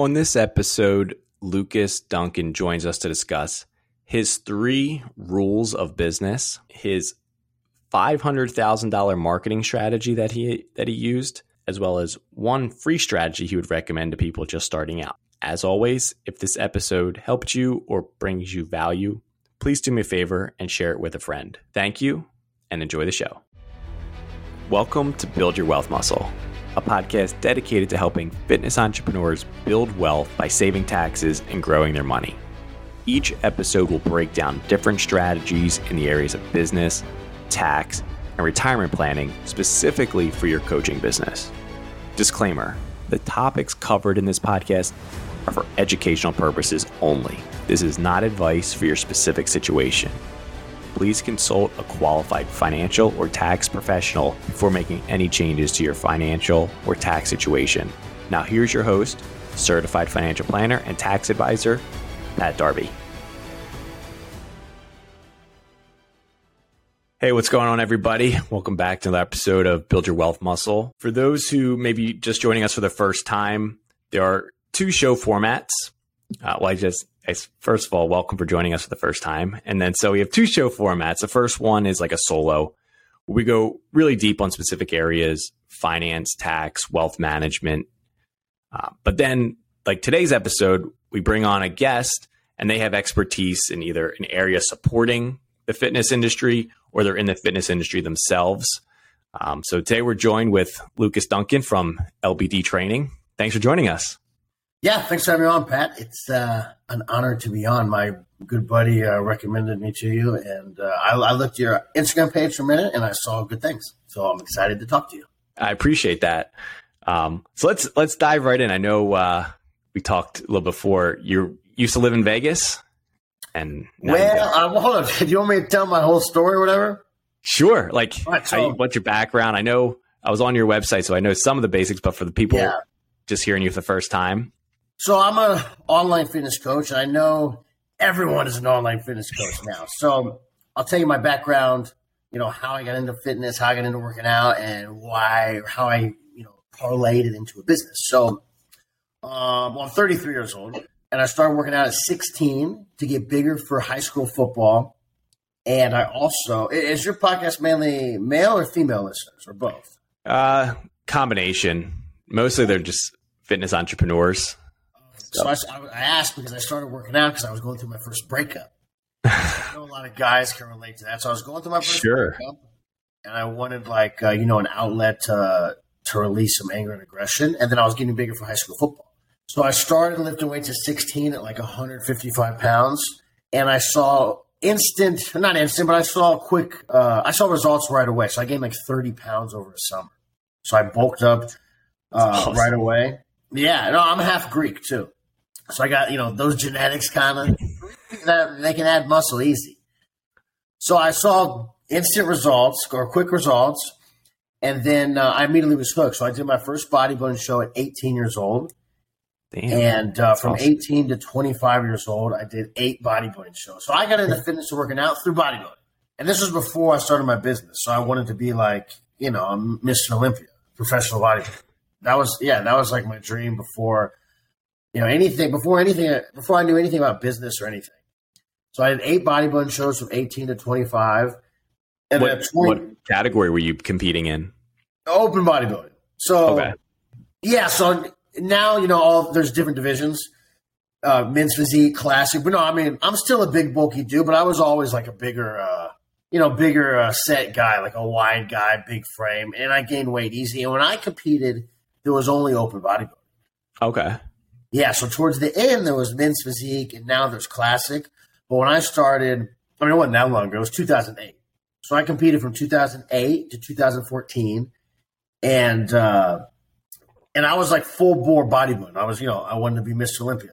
On this episode, Lucas Duncan joins us to discuss his three rules of business, his $500,000 marketing strategy that he that he used, as well as one free strategy he would recommend to people just starting out. As always, if this episode helped you or brings you value, please do me a favor and share it with a friend. Thank you and enjoy the show. Welcome to Build Your Wealth Muscle, a podcast dedicated to helping fitness entrepreneurs build wealth by saving taxes and growing their money. Each episode will break down different strategies in the areas of business, tax, and retirement planning specifically for your coaching business. Disclaimer the topics covered in this podcast are for educational purposes only. This is not advice for your specific situation. Please consult a qualified financial or tax professional before making any changes to your financial or tax situation. Now, here's your host, certified financial planner and tax advisor, Pat Darby. Hey, what's going on, everybody? Welcome back to another episode of Build Your Wealth Muscle. For those who may be just joining us for the first time, there are two show formats. Uh, well, I just, first of all, welcome for joining us for the first time. And then, so we have two show formats. The first one is like a solo. We go really deep on specific areas finance, tax, wealth management. Uh, but then, like today's episode, we bring on a guest and they have expertise in either an area supporting the fitness industry or they're in the fitness industry themselves. Um, so today we're joined with Lucas Duncan from LBD Training. Thanks for joining us. Yeah, thanks for having me on, Pat. It's uh, an honor to be on. My good buddy uh, recommended me to you, and uh, I, I, looked at your Instagram page for a minute, and I saw good things. So I'm excited to talk to you. I appreciate that. Um, so let's let's dive right in. I know uh, we talked a little before. You used to live in Vegas, and well, uh, hold on. Do you want me to tell my whole story or whatever? Sure. Like, right, so, I, what's your background? I know I was on your website, so I know some of the basics, but for the people yeah. just hearing you for the first time, so I'm an online fitness coach, and I know everyone is an online fitness coach now. So I'll tell you my background, you know, how I got into fitness, how I got into working out, and why, how I, you know, parlayed it into a business. So, um, well, I'm 33 years old, and I started working out at 16 to get bigger for high school football. And I also, is your podcast mainly male or female listeners, or both? Uh, combination. Mostly they're just fitness entrepreneurs. So I, I, asked because I started working out because I was going through my first breakup. I know a lot of guys can relate to that. So I was going through my first sure. breakup, and I wanted like uh, you know an outlet to to release some anger and aggression. And then I was getting bigger for high school football. So I started lifting weights at 16 at like 155 pounds, and I saw instant, not instant, but I saw quick. Uh, I saw results right away. So I gained like 30 pounds over a summer. So I bulked up uh, awesome. right away. Yeah, no, I'm half Greek too. So I got, you know, those genetics kind of, they can add muscle easy. So I saw instant results or quick results. And then uh, I immediately was hooked. So I did my first bodybuilding show at 18 years old. Damn, and uh, from awesome. 18 to 25 years old, I did eight bodybuilding shows. So I got into fitness and working out through bodybuilding. And this was before I started my business. So I wanted to be like, you know, Mr. Olympia, professional bodybuilder. That was, yeah, that was like my dream before you know, anything before anything before I knew anything about business or anything. So I had eight bodybuilding shows from 18 to 25. And what, 20, what category were you competing in? Open bodybuilding. So okay. yeah, so now you know all there's different divisions. Uh, men's physique, classic. But no, I mean I'm still a big bulky dude, but I was always like a bigger, uh, you know, bigger uh, set guy, like a wide guy, big frame, and I gained weight easy. And when I competed, there was only open bodybuilding. Okay. Yeah, so towards the end there was men's physique, and now there's classic. But when I started, I mean, it wasn't that long ago. It was 2008. So I competed from 2008 to 2014, and uh, and I was like full bore bodybuilding. I was, you know, I wanted to be Mr. Olympia,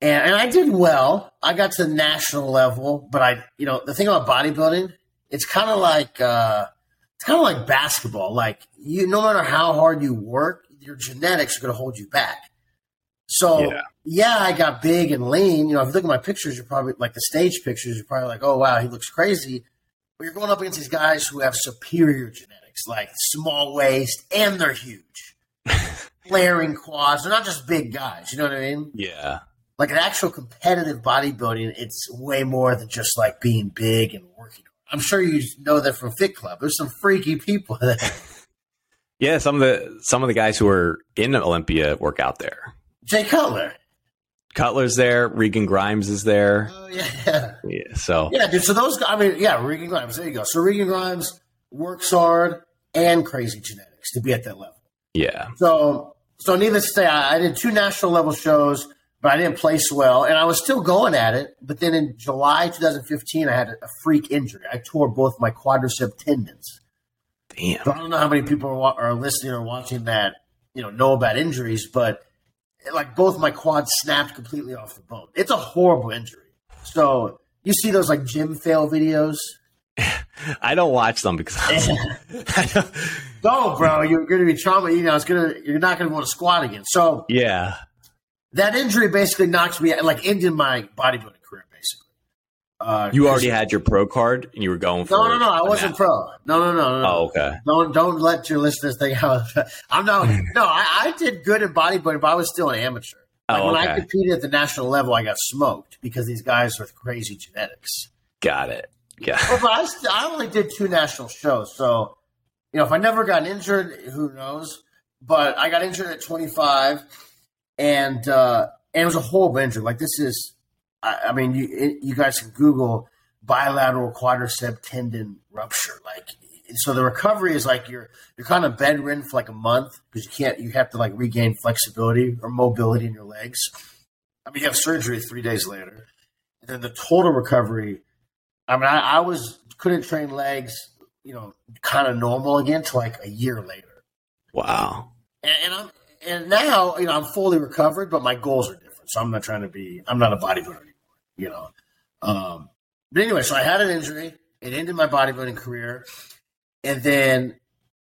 and and I did well. I got to the national level, but I, you know, the thing about bodybuilding, it's kind of like uh, it's kind of like basketball. Like you, no matter how hard you work, your genetics are going to hold you back. So yeah. yeah. I got big and lean. You know, if you look at my pictures, you're probably like the stage pictures. You're probably like, oh wow, he looks crazy. But you're going up against these guys who have superior genetics, like small waist, and they're huge. flaring quads. They're not just big guys. You know what I mean? Yeah. Like an actual competitive bodybuilding, it's way more than just like being big and working. I'm sure you know that from Fit Club. There's some freaky people there. yeah, some of the some of the guys who are in Olympia work out there. Jay Cutler. Cutler's there. Regan Grimes is there. Oh yeah. Yeah. So yeah, dude. So those, I mean, yeah, Regan Grimes. There you go. So Regan Grimes works hard and crazy genetics to be at that level. Yeah. So, so needless to say, I, I did two national level shows, but I didn't place well, and I was still going at it. But then in July 2015, I had a, a freak injury. I tore both my quadricep tendons. Damn. So I don't know how many people are, are listening or watching that, you know, know about injuries, but like both my quads snapped completely off the bone. It's a horrible injury. So you see those like gym fail videos. I don't watch them because don't, bro. You're going to be trauma. You know, it's gonna. You're not going to want to squat again. So yeah, that injury basically knocks me like ended my bodybuilding uh, you already had your pro card and you were going for. No, no, no. I wasn't pro. No, no, no, no. Oh, okay. Don't don't let your listeners think how I'm not. no, I, I did good in bodybuilding, but I was still an amateur. Like oh, when I competed at the national level, I got smoked because these guys with crazy genetics. Got it. Yeah. Well, but I, I only did two national shows, so you know if I never got injured, who knows? But I got injured at 25, and uh, and it was a horrible injury. Like this is, I, I mean, you it, you guys can Google bilateral quadricep tendon rupture. Like so the recovery is like you're you're kind of bedridden for like a month because you can't you have to like regain flexibility or mobility in your legs. I mean, you have surgery three days later, and then the total recovery. I mean, I, I was couldn't train legs, you know, kind of normal again to like a year later. Wow. And, and I'm and now you know I'm fully recovered, but my goals are different. So I'm not trying to be. I'm not a bodybuilder anymore. You know. Um, but anyway, so I had an injury. It ended my bodybuilding career and then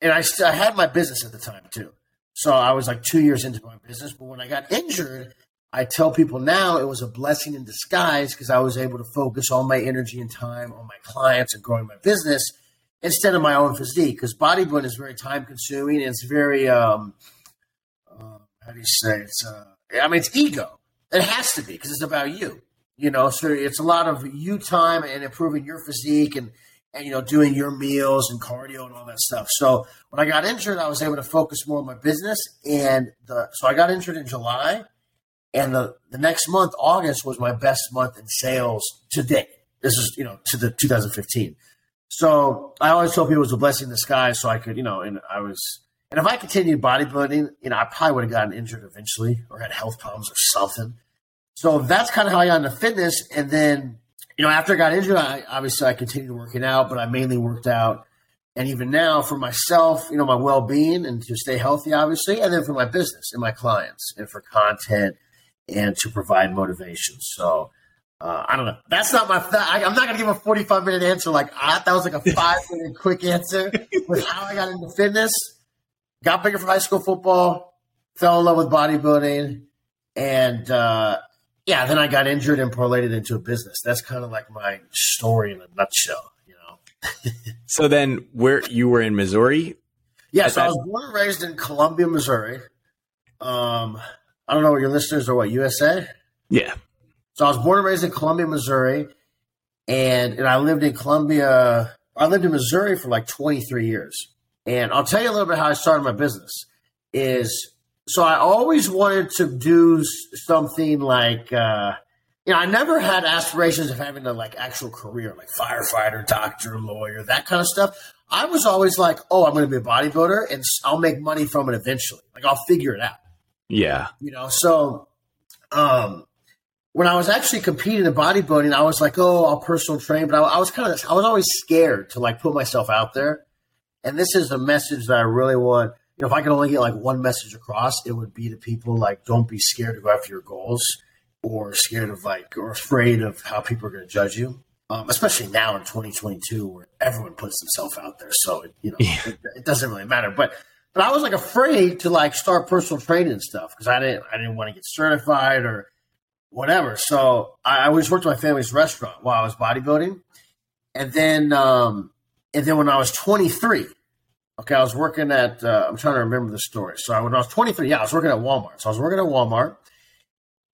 and I, I had my business at the time too. So I was like two years into my business. But when I got injured, I tell people now it was a blessing in disguise because I was able to focus all my energy and time on my clients and growing my business instead of my own physique. Because bodybuilding is very time consuming it's very, um, uh, how do you say? It's, uh, I mean, it's ego. It has to be because it's about you. You know, so it's a lot of you time and improving your physique and and you know doing your meals and cardio and all that stuff. So when I got injured, I was able to focus more on my business. And the so I got injured in July, and the the next month, August, was my best month in sales to date. This is you know to the 2015. So I always told people it was a blessing in disguise, so I could you know, and I was. And if I continued bodybuilding, you know, I probably would have gotten injured eventually or had health problems or something. So that's kind of how I got into fitness. And then you know, after I got injured, I obviously I continued working out, but I mainly worked out. And even now, for myself, you know, my well being and to stay healthy, obviously, and then for my business and my clients and for content and to provide motivation. So, uh, I don't know. That's not my. I, am not going to give a 45 minute answer. Like I, that was like a five minute quick answer with how I got into fitness. Got bigger for high school football. Fell in love with bodybuilding, and uh, yeah, then I got injured and parlayed it into a business. That's kind of like my story in a nutshell, you know. so then, where you were in Missouri? Yeah, so that- I was born and raised in Columbia, Missouri. Um, I don't know what your listeners are. What USA? Yeah. So I was born and raised in Columbia, Missouri, and and I lived in Columbia. I lived in Missouri for like 23 years. And I'll tell you a little bit how I started my business. Is so I always wanted to do something like, uh, you know, I never had aspirations of having a like actual career, like firefighter, doctor, lawyer, that kind of stuff. I was always like, oh, I'm going to be a bodybuilder and I'll make money from it eventually. Like I'll figure it out. Yeah. You know, so um, when I was actually competing in bodybuilding, I was like, oh, I'll personal train, but I, I was kind of, I was always scared to like put myself out there. And this is the message that I really want you know, if I could only get like one message across, it would be to people like, don't be scared to go after your goals or scared of like, or afraid of how people are going to judge you. Um, especially now in 2022 where everyone puts themselves out there. So, it, you know, yeah. it, it, doesn't really matter. But, but I was like afraid to like start personal training and stuff because I didn't, I didn't want to get certified or whatever. So I, I always worked at my family's restaurant while I was bodybuilding. And then, um, and then when I was 23, Okay, I was working at. Uh, I'm trying to remember the story. So when I was 23, yeah, I was working at Walmart. So I was working at Walmart,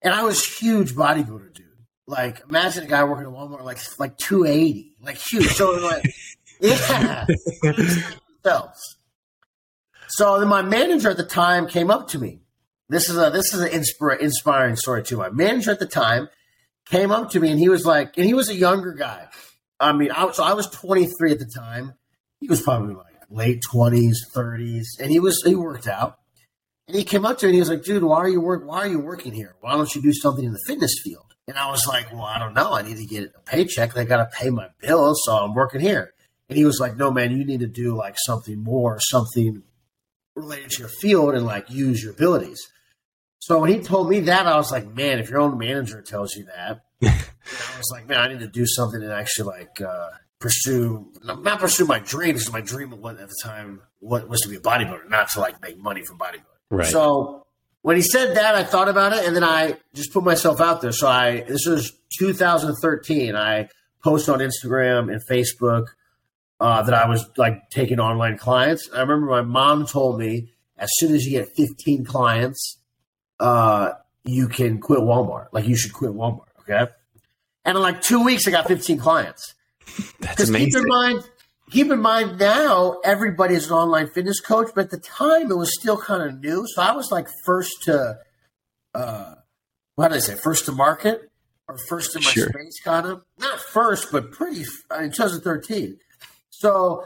and I was huge bodybuilder, dude. Like, imagine a guy working at Walmart like like 280, like huge. So like, yeah, so then my manager at the time came up to me. This is a this is an inspira- inspiring story too. My manager at the time came up to me and he was like, and he was a younger guy. I mean, I, so I was 23 at the time. He was probably like late 20s, 30s, and he was he worked out. And he came up to me and he was like, "Dude, why are you work? Why are you working here? Why don't you do something in the fitness field?" And I was like, "Well, I don't know. I need to get a paycheck. I got to pay my bills, so I'm working here." And he was like, "No, man, you need to do like something more, something related to your field, and like use your abilities." So when he told me that, I was like, "Man, if your own manager tells you that," I was like, "Man, I need to do something and actually like." Uh, pursue not pursue my dreams. My dream at the time what was to be a bodybuilder, not to like make money from bodybuilding. Right. So when he said that, I thought about it, and then I just put myself out there. So I this was 2013. I posted on Instagram and Facebook uh, that I was like taking online clients. I remember my mom told me as soon as you get 15 clients, uh, you can quit Walmart. Like you should quit Walmart. Okay. And in like two weeks, I got 15 clients. That's amazing. Keep in mind, keep in mind now everybody is an online fitness coach, but at the time it was still kind of new. So I was like first to, uh, what did I say? First to market or first in my sure. space, kind of not first, but pretty in 2013. So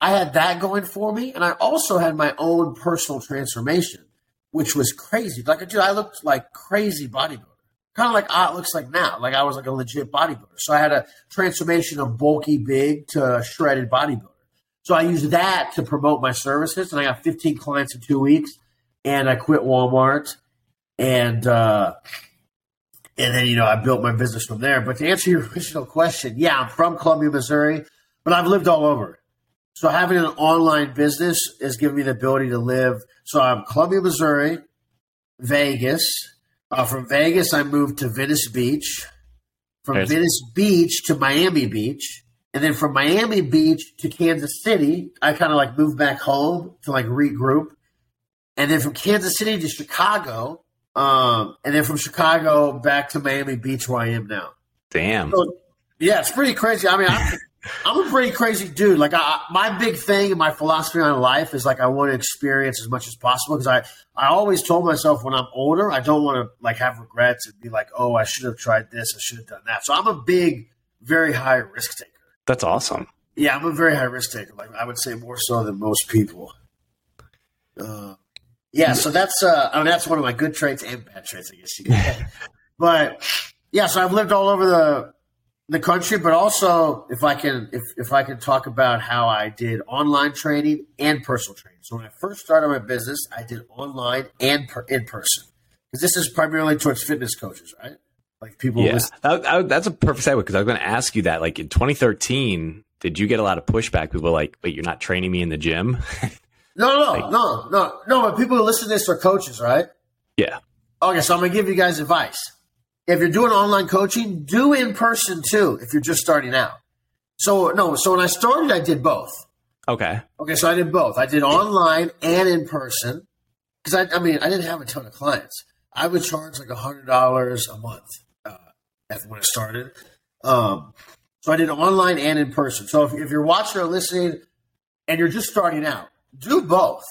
I had that going for me, and I also had my own personal transformation, which was crazy. Like, dude, I looked like crazy bodybuilder kind of like ah, it looks like now. Like I was like a legit bodybuilder. So I had a transformation of bulky, big to shredded bodybuilder. So I used that to promote my services, and I got 15 clients in two weeks. And I quit Walmart, and uh, and then you know I built my business from there. But to answer your original question, yeah, I'm from Columbia, Missouri, but I've lived all over. So having an online business has given me the ability to live. So I'm Columbia, Missouri, Vegas, uh, from Vegas, I moved to Venice Beach. From There's- Venice Beach to Miami Beach. And then from Miami Beach to Kansas City, I kind of like moved back home to like regroup. And then from Kansas City to Chicago. Um, and then from Chicago back to Miami Beach where I am now. Damn. So, yeah, it's pretty crazy. I mean, I, I'm a pretty crazy dude. Like I, my big thing and my philosophy on life is like I want to experience as much as possible because I, I always told myself when I'm older I don't want to like have regrets and be like oh I should have tried this I should have done that. So I'm a big, very high risk taker. That's awesome. Yeah, I'm a very high risk taker. Like I would say more so than most people. Uh, yeah, so that's uh, I mean that's one of my good traits and bad traits, I guess you could say. but yeah, so I've lived all over the the country, but also if I can if, if I can talk about how I did online training and personal training. So when I first started my business, I did online and per, in person because this is primarily towards fitness coaches, right? Like people. Yeah, that, that, that's a perfect segue because I was going to ask you that. Like in 2013, did you get a lot of pushback? People like, "Wait, you're not training me in the gym." no, no, like, no, no, no. But people who listen to this are coaches, right? Yeah. Okay, so I'm going to give you guys advice if you're doing online coaching, do in person too if you're just starting out. So no, so when I started, I did both. Okay. Okay, so I did both. I did online and in person because I, I mean, I didn't have a ton of clients. I would charge like a hundred dollars a month uh, when I started. Um, so I did online and in person. So if, if you're watching or listening and you're just starting out, do both.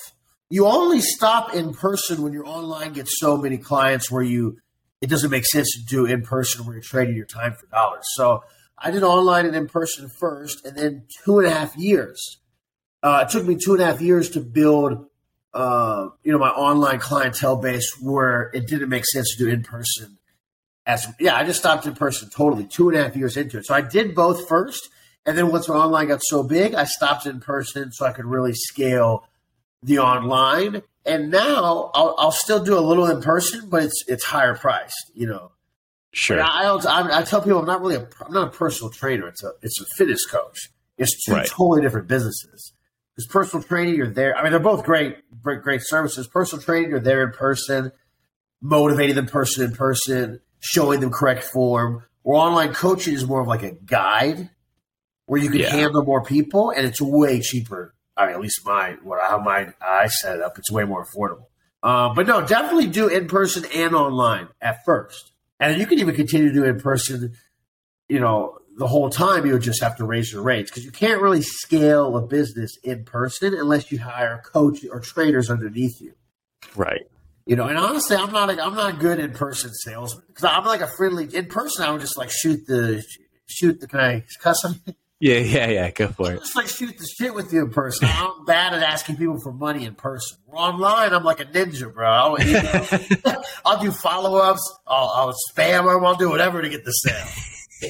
You only stop in person when your online gets so many clients where you it doesn't make sense to do in person where you're trading your time for dollars. So I did online and in person first, and then two and a half years. Uh, it took me two and a half years to build, uh, you know, my online clientele base where it didn't make sense to do in person. As yeah, I just stopped in person totally two and a half years into it. So I did both first, and then once my online got so big, I stopped in person so I could really scale the online and now I'll, I'll still do a little in person, but it's it's higher priced, you know. Sure. I, I, I, tell people I'm not really a I'm not a personal trainer. It's a it's a fitness coach. It's two right. totally different businesses. Because personal training, you're there. I mean, they're both great, great, great services. Personal training, you're there in person, motivating them person in person, showing them correct form. Where online coaching is more of like a guide, where you can yeah. handle more people, and it's way cheaper I mean, at least my what how my I set it up, it's way more affordable. Uh, but no, definitely do in person and online at first, and you can even continue to do in person. You know, the whole time you would just have to raise your rates because you can't really scale a business in person unless you hire coach or traders underneath you. Right. You know, and honestly, I'm not a, I'm not good in person salesman because I'm like a friendly in person. I would just like shoot the shoot the can I cuss him? Yeah, yeah, yeah. Go for it. Just like shoot the shit with you in person. I'm bad at asking people for money in person. Online, I'm like a ninja, bro. I'll, you know, I'll do follow ups. I'll, I'll spam them. I'll do whatever to get the sale.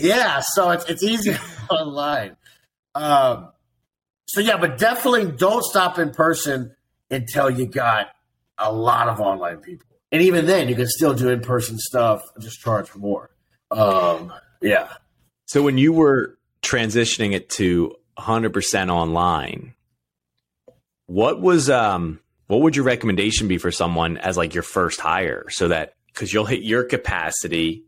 yeah, so it's it's easier online. Um, so yeah, but definitely don't stop in person until you got a lot of online people. And even then, you can still do in person stuff, just charge more. Um, yeah. So when you were transitioning it to 100% online, what was um what would your recommendation be for someone as like your first hire so that cuz you'll hit your capacity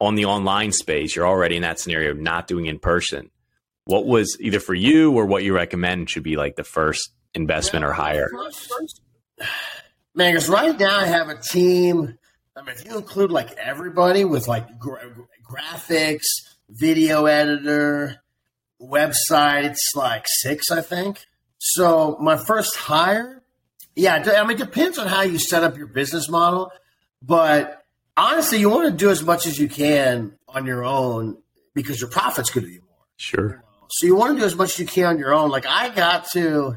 on the online space, you're already in that scenario of not doing in person. What was either for you or what you recommend should be like the first investment or hire? Man, because right now I have a team. I mean, if you include like everybody with like gra- graphics, video editor, website, it's like six, I think. So my first hire, yeah, I mean, it depends on how you set up your business model, but honestly, you want to do as much as you can on your own because your profit's going to be more. Sure. So you want to do as much as you can on your own. Like I got to,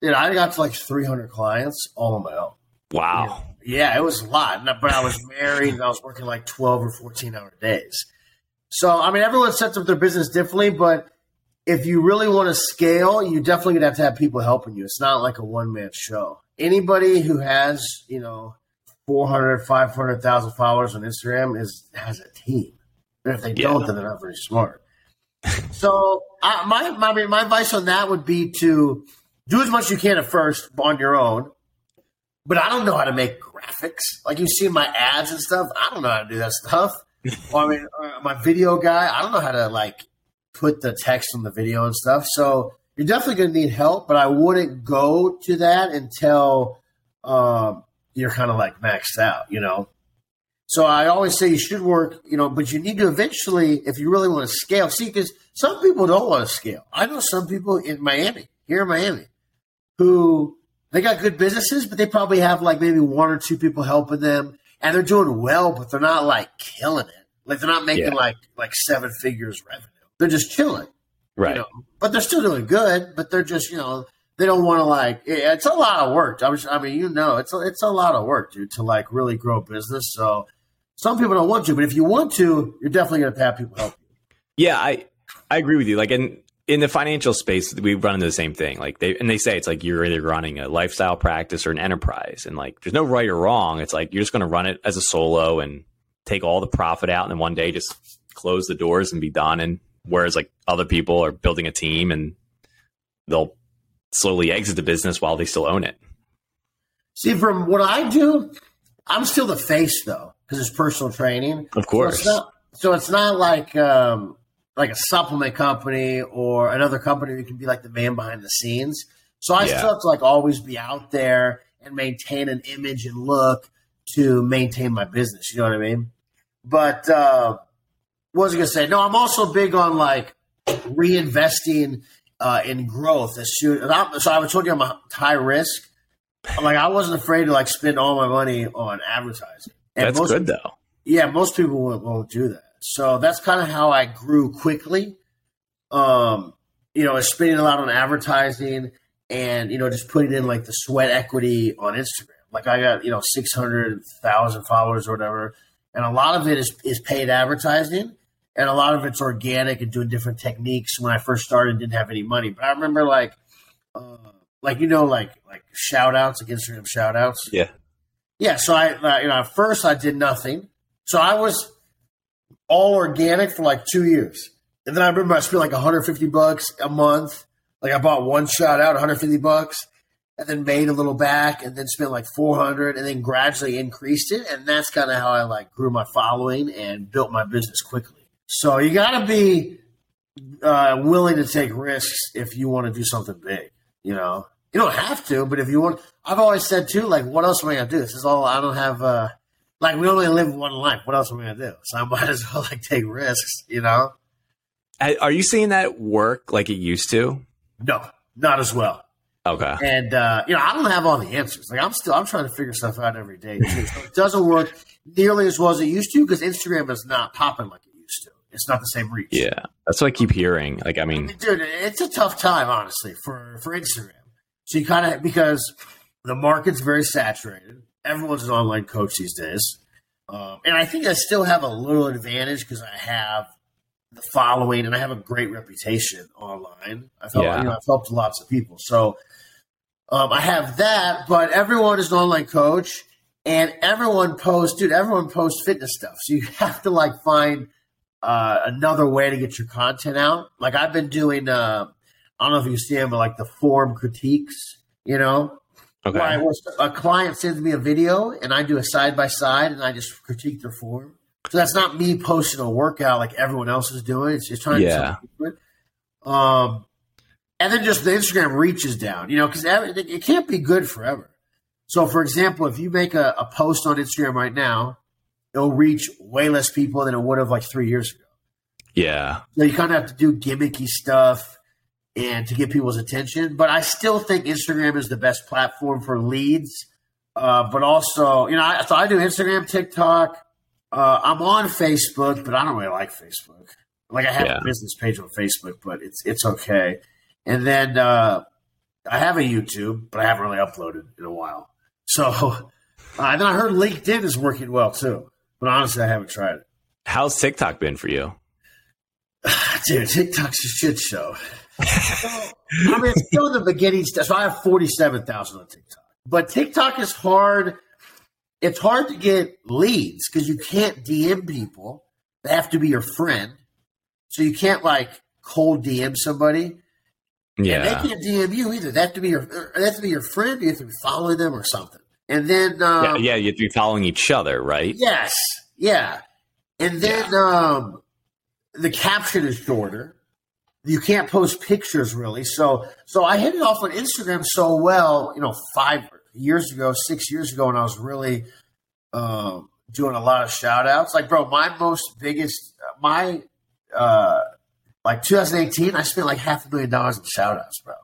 you know, I got to like 300 clients all on my own. Wow. Yeah, it was a lot. But I was married and I was working like 12 or 14 hour days. So, I mean, everyone sets up their business differently, but if you really want to scale, you definitely gonna have to have people helping you. It's not like a one man show. Anybody who has, you know, 400, 500,000 followers on Instagram is has a team. And if they yeah. don't, then they're not very smart. so, I, my, my, my advice on that would be to do as much as you can at first on your own but I don't know how to make graphics. Like you see my ads and stuff. I don't know how to do that stuff. well, I mean, uh, my video guy, I don't know how to like put the text on the video and stuff. So you're definitely going to need help, but I wouldn't go to that until um, you're kind of like maxed out, you know? So I always say you should work, you know, but you need to eventually, if you really want to scale, see, because some people don't want to scale. I know some people in Miami, here in Miami, who they got good businesses, but they probably have like maybe one or two people helping them, and they're doing well, but they're not like killing it. Like they're not making yeah. like like seven figures revenue. They're just chilling, right? You know? But they're still doing good. But they're just you know they don't want to like. It's a lot of work. I, was, I mean, you know, it's a, it's a lot of work, dude, to like really grow a business. So some people don't want to, but if you want to, you're definitely going to have people help you. Yeah, I I agree with you. Like, and in the financial space, we run into the same thing. Like they and they say it's like you're either running a lifestyle practice or an enterprise, and like there's no right or wrong. It's like you're just going to run it as a solo and take all the profit out, and then one day just close the doors and be done. And whereas like other people are building a team and they'll slowly exit the business while they still own it. See, from what I do, I'm still the face though because it's personal training. Of course. So it's not, so it's not like. Um, like a supplement company or another company who can be like the man behind the scenes. So I yeah. still have to like always be out there and maintain an image and look to maintain my business. You know what I mean? But uh, what was I gonna say? No, I'm also big on like reinvesting uh, in growth. As soon, so I told you I'm a high risk. I'm like I wasn't afraid to like spend all my money on advertising. And That's good though. Yeah, most people won't, won't do that. So that's kind of how I grew quickly. Um, you know, spending a lot on advertising and, you know, just putting in like the sweat equity on Instagram. Like I got, you know, 600,000 followers or whatever. And a lot of it is, is paid advertising and a lot of it's organic and doing different techniques. When I first started, didn't have any money, but I remember like, uh, like, you know, like, like shout outs, like Instagram shout outs. Yeah. Yeah. So I, uh, you know, at first I did nothing. So I was, all organic for like two years. And then I remember I spent like 150 bucks a month. Like I bought one shot out, 150 bucks, and then made a little back, and then spent like 400, and then gradually increased it. And that's kind of how I like grew my following and built my business quickly. So you got to be uh, willing to take risks if you want to do something big, you know. You don't have to, but if you want, I've always said too, like, what else am I gonna do? This is all I don't have. uh Like, we only live one life. What else am I gonna do? So I might as well like take risks, you know. Are you seeing that work like it used to? No, not as well. Okay. And uh, you know, I don't have all the answers. Like I'm still I'm trying to figure stuff out every day. Too. So it doesn't work nearly as well as it used to because Instagram is not popping like it used to. It's not the same reach. Yeah, that's what I keep hearing. Like, I mean, dude, it's a tough time honestly for for Instagram. So you kind of because the market's very saturated. Everyone's an online coach these days, um, and I think I still have a little advantage because I have the following and I have a great reputation online. I felt yeah. you know, I've helped lots of people, so um, I have that. But everyone is an online coach, and everyone posts, dude. Everyone posts fitness stuff, so you have to like find uh, another way to get your content out. Like I've been doing. Uh, I don't know if you see them, but like the form critiques, you know. Okay. a client sends me a video and I do a side by side and I just critique their form. So that's not me posting a workout like everyone else is doing. It's just trying yeah. to do Um, and then just the Instagram reaches down, you know, because it can't be good forever. So, for example, if you make a, a post on Instagram right now, it'll reach way less people than it would have like three years ago. Yeah. So you kind of have to do gimmicky stuff and to get people's attention. But I still think Instagram is the best platform for leads. Uh, but also, you know, I, so I do Instagram, TikTok. Uh, I'm on Facebook, but I don't really like Facebook. Like I have yeah. a business page on Facebook, but it's it's okay. And then uh, I have a YouTube, but I haven't really uploaded in a while. So uh, then I heard LinkedIn is working well too, but honestly, I haven't tried it. How's TikTok been for you? Dude, TikTok's a shit show so, I mean, it's still the beginning stage. So I have 47,000 on TikTok. But TikTok is hard. It's hard to get leads because you can't DM people. They have to be your friend. So you can't like cold DM somebody. Yeah. And they can't DM you either. They have to be your they have to be your friend. You have to be following them or something. And then um, yeah, yeah, you have to be following each other, right? Yes. Yeah. And then yeah. um, the caption is shorter you can't post pictures really. So so I hit it off on Instagram so well, you know, five years ago, six years ago, when I was really um, doing a lot of shout outs. Like, bro, my most biggest my uh like 2018, I spent like half a million dollars in shout outs, bro.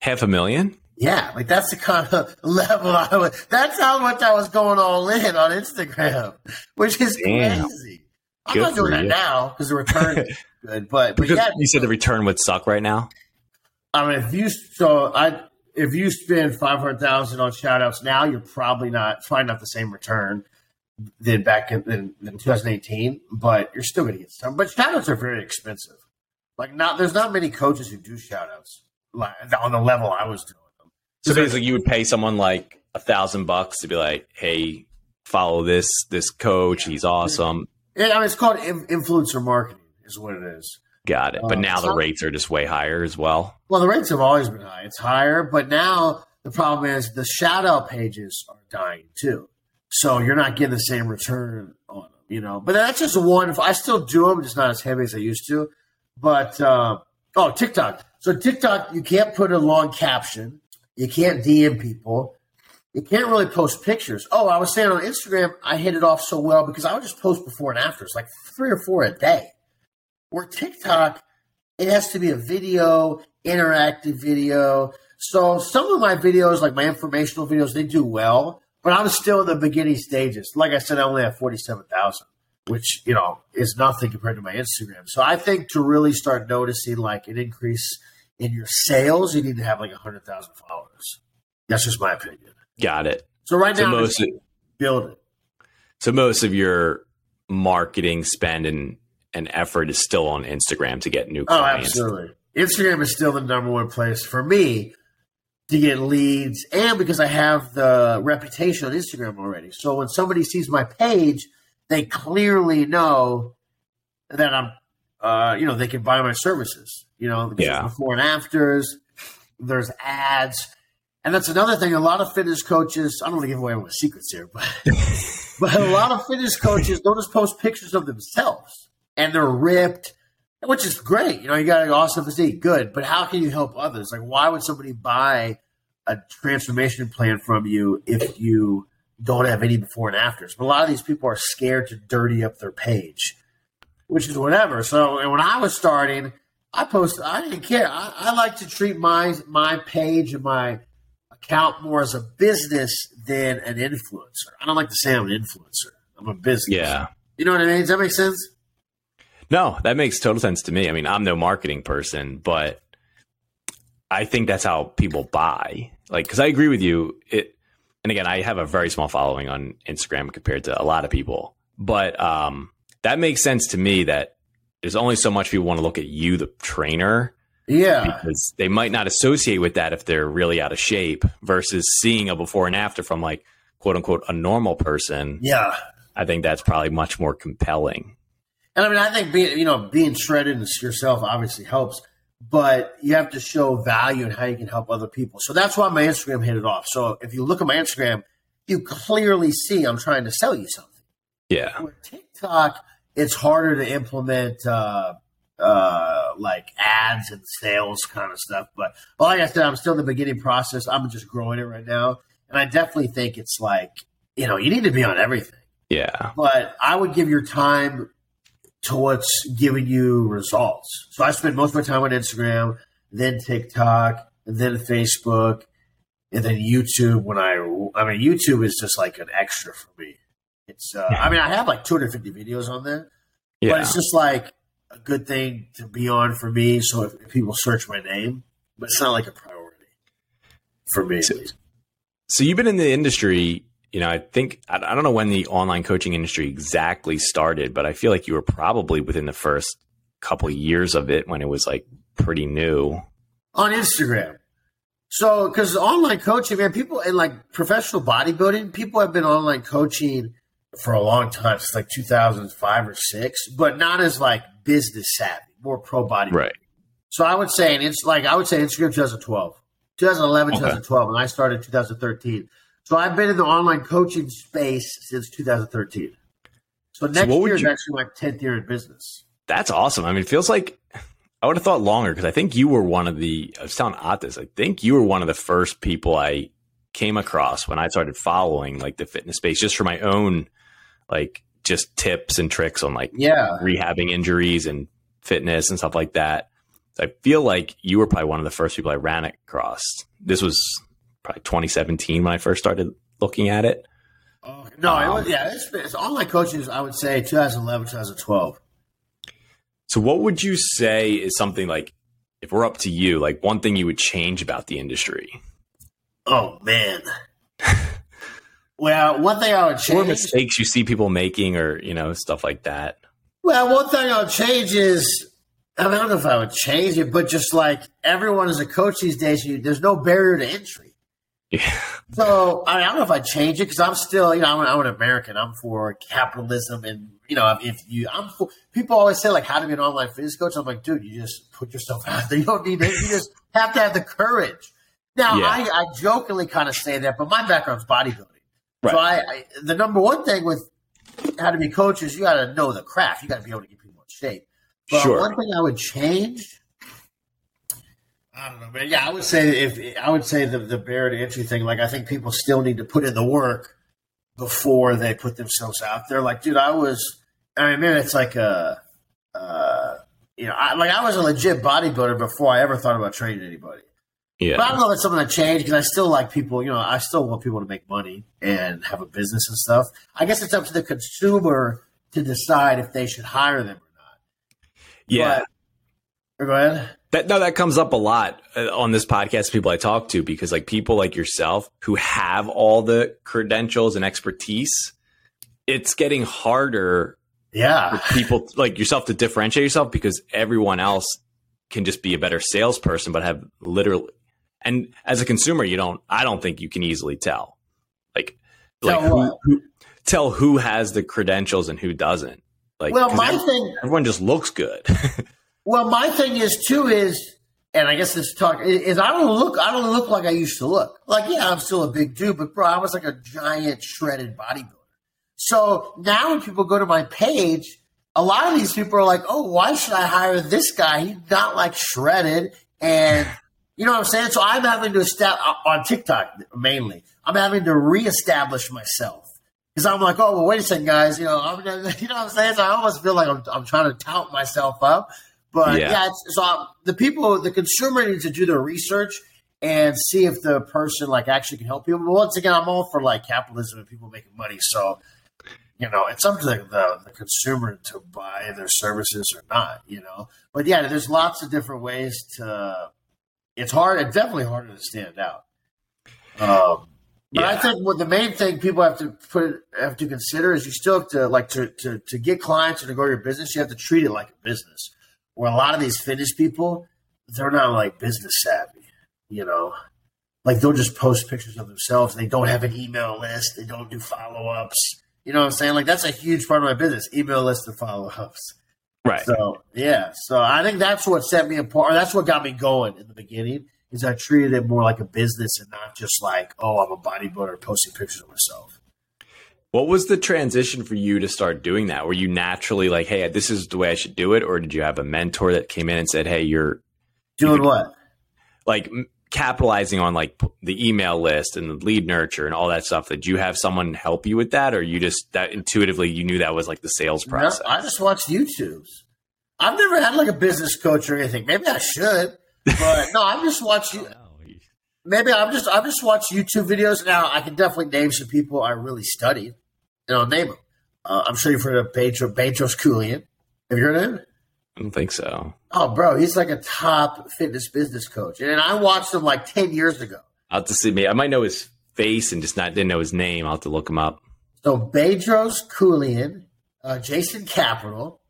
Half a million? Yeah, like that's the kind of level I was. That's how much I was going all in on Instagram, which is Damn. crazy. I'm Good not doing that now because the return good. But but yeah, you said the return would suck right now. I mean, if you so I if you spend five hundred thousand on shoutouts now, you're probably not probably not the same return than back in, in, in 2018. But you're still going to get some. But shoutouts are very expensive. Like not there's not many coaches who do shoutouts like on the level I was doing. So basically, you would pay someone like a thousand bucks to be like, "Hey, follow this this coach. He's awesome." Yeah, I mean, it's called influencer marketing is what it is. Got it. But uh, now the rates are just way higher as well. Well, the rates have always been high. It's higher, but now the problem is the shout out pages are dying too. So you're not getting the same return on them, you know. But that's just one. If I still do them, just not as heavy as I used to. But uh, oh, TikTok. So TikTok, you can't put a long caption. You can't DM people. You can't really post pictures. Oh, I was saying on Instagram, I hit it off so well because I would just post before and afters, like three or four a day. Where TikTok, it has to be a video, interactive video. So some of my videos, like my informational videos, they do well, but I'm still in the beginning stages. Like I said, I only have 47,000, which, you know, is nothing compared to my Instagram. So I think to really start noticing like an increase in your sales, you need to have like 100,000 followers. That's just my opinion. Got it. So right so now, most build it. So most of your marketing spend and and effort is still on Instagram to get new oh, clients. Oh, absolutely. Instagram is still the number one place for me to get leads and because I have the reputation on Instagram already. So when somebody sees my page, they clearly know that I'm, uh, you know, they can buy my services, you know, yeah. before and afters, there's ads. And that's another thing. A lot of fitness coaches, I don't want to give away all my secrets here, but, but a lot of fitness coaches don't just post pictures of themselves and they're ripped, which is great. You know, you got an awesome physique, good. But how can you help others? Like, why would somebody buy a transformation plan from you if you don't have any before and afters. But a lot of these people are scared to dirty up their page, which is whatever. So when I was starting, I posted. I didn't care. I, I like to treat my my page and my account more as a business than an influencer. I don't like to say I'm an influencer. I'm a business. Yeah. You know what I mean? Does that make sense? No, that makes total sense to me. I mean, I'm no marketing person, but I think that's how people buy. Like, because I agree with you. It, and again, I have a very small following on Instagram compared to a lot of people, but um, that makes sense to me. That there's only so much people want to look at you, the trainer. Yeah. Because they might not associate with that if they're really out of shape versus seeing a before and after from like quote unquote a normal person. Yeah. I think that's probably much more compelling. And I mean, I think being, you know, being shredded yourself obviously helps, but you have to show value in how you can help other people. So that's why my Instagram hit it off. So if you look at my Instagram, you clearly see I'm trying to sell you something. Yeah. TikTok, it's harder to implement uh, uh, like ads and sales kind of stuff. But, but like I said, I'm still in the beginning process. I'm just growing it right now, and I definitely think it's like you know you need to be on everything. Yeah. But I would give your time to what's giving you results. So I spend most of my time on Instagram, then TikTok, and then Facebook, and then YouTube. When I, I mean, YouTube is just like an extra for me. It's, uh, I mean, I have like 250 videos on there, yeah. but it's just like a good thing to be on for me. So if, if people search my name, but it's not like a priority for me. So, so you've been in the industry you know, I think I, don't know when the online coaching industry exactly started, but I feel like you were probably within the first couple of years of it when it was like pretty new on Instagram. So, because online coaching, man, people in like professional bodybuilding, people have been online coaching for a long time, since like 2005 or six, but not as like business savvy, more pro body. Right. So I would say, and it's like I would say Instagram 2012, 2011, okay. 2012, and I started 2013. So I've been in the online coaching space since 2013. So next so year is you, actually my 10th year in business. That's awesome. I mean, it feels like I would have thought longer because I think you were one of the, I was telling Otis, I think you were one of the first people I came across when I started following like the fitness space just for my own, like just tips and tricks on like yeah. rehabbing injuries and fitness and stuff like that. I feel like you were probably one of the first people I ran across. This was probably 2017 when I first started looking at it. Oh, no, um, it was, yeah, it's, it's online coaching. I would say 2011, 2012. So, what would you say is something like, if we're up to you, like one thing you would change about the industry? Oh man. Well, one thing I would change. Or mistakes you see people making, or you know, stuff like that. Well, one thing I would change is I, mean, I don't know if I would change it, but just like everyone is a coach these days, you, there's no barrier to entry. Yeah. So I, mean, I, don't know if I'd change it because I'm still, you know, I'm, I'm, an American. I'm for capitalism, and you know, if you, I'm for. People always say like, how to be an online fitness coach. I'm like, dude, you just put yourself out there. You don't need it. You just have to have the courage. Now, yeah. I, I jokingly kind of say that, but my background's bodybuilding. Right. So I, I, the number one thing with how to be coaches, you got to know the craft. You got to be able to get people in shape. But sure. one thing I would change I don't know, man. Yeah, I would say if I would say the the barrier to entry thing. Like, I think people still need to put in the work before they put themselves out there. Like, dude, I was. I mean, man, it's like a, uh, you know, I, like I was a legit bodybuilder before I ever thought about training anybody. Yeah. But I don't know if it's something that changed because I still like people. You know, I still want people to make money and have a business and stuff. I guess it's up to the consumer to decide if they should hire them or not. Yeah. But, go ahead. That no, that comes up a lot uh, on this podcast. People I talk to because like people like yourself who have all the credentials and expertise, it's getting harder. Yeah, for people like yourself to differentiate yourself because everyone else can just be a better salesperson, but have literally. And as a consumer, you don't. I don't think you can easily tell, like, tell like who, who, tell who has the credentials and who doesn't. Like, well, my thing, everyone just looks good. Well, my thing is too is, and I guess this talk is I don't look I don't look like I used to look. Like yeah, I'm still a big dude, but bro, I was like a giant shredded bodybuilder. So now when people go to my page, a lot of these people are like, oh, why should I hire this guy? He's not like shredded and You know what I'm saying? So I'm having to establish uh, on TikTok mainly. I'm having to reestablish myself because I'm like, oh well, wait a second, guys. You know, I'm, you know what I'm saying? So I almost feel like I'm, I'm trying to tout myself up. But yeah, yeah so I'm, the people, the consumer needs to do their research and see if the person like actually can help people. But once again, I'm all for like capitalism and people making money. So you know, it's up to the, the, the, consumer to buy their services or not, you know. But yeah, there's lots of different ways to. It's hard. It's definitely harder to stand out. Um, but yeah. I think what the main thing people have to put have to consider is you still have to like to, to to get clients or to grow your business. You have to treat it like a business. Where a lot of these fitness people, they're not like business savvy, you know. Like they'll just post pictures of themselves. They don't have an email list. They don't do follow ups you know what I'm saying? Like that's a huge part of my business. Email list and follow ups. Right. So yeah. So I think that's what set me apart. That's what got me going in the beginning. Is I treated it more like a business and not just like, oh, I'm a bodybuilder posting pictures of myself. What was the transition for you to start doing that? Were you naturally like, hey, this is the way I should do it, or did you have a mentor that came in and said, hey, you're doing you what? Like capitalizing on like the email list and the lead nurture and all that stuff did you have someone help you with that or you just that intuitively you knew that was like the sales process? No, i just watched youtubes. I've never had like a business coach or anything. Maybe i should but no i've just watched you maybe i've just i've just watched youtube videos. Now i can definitely name some people i really studied and i'll name them uh, i'm sure you've heard of Bedros, Bedros Keuilian have you heard of him I don't think so. Oh, bro, he's like a top fitness business coach, and I watched him like ten years ago. I'll have to see. me. I might know his face and just not didn't know his name. I'll have to look him up. So Bedros Keuilian, uh, Jason Capital.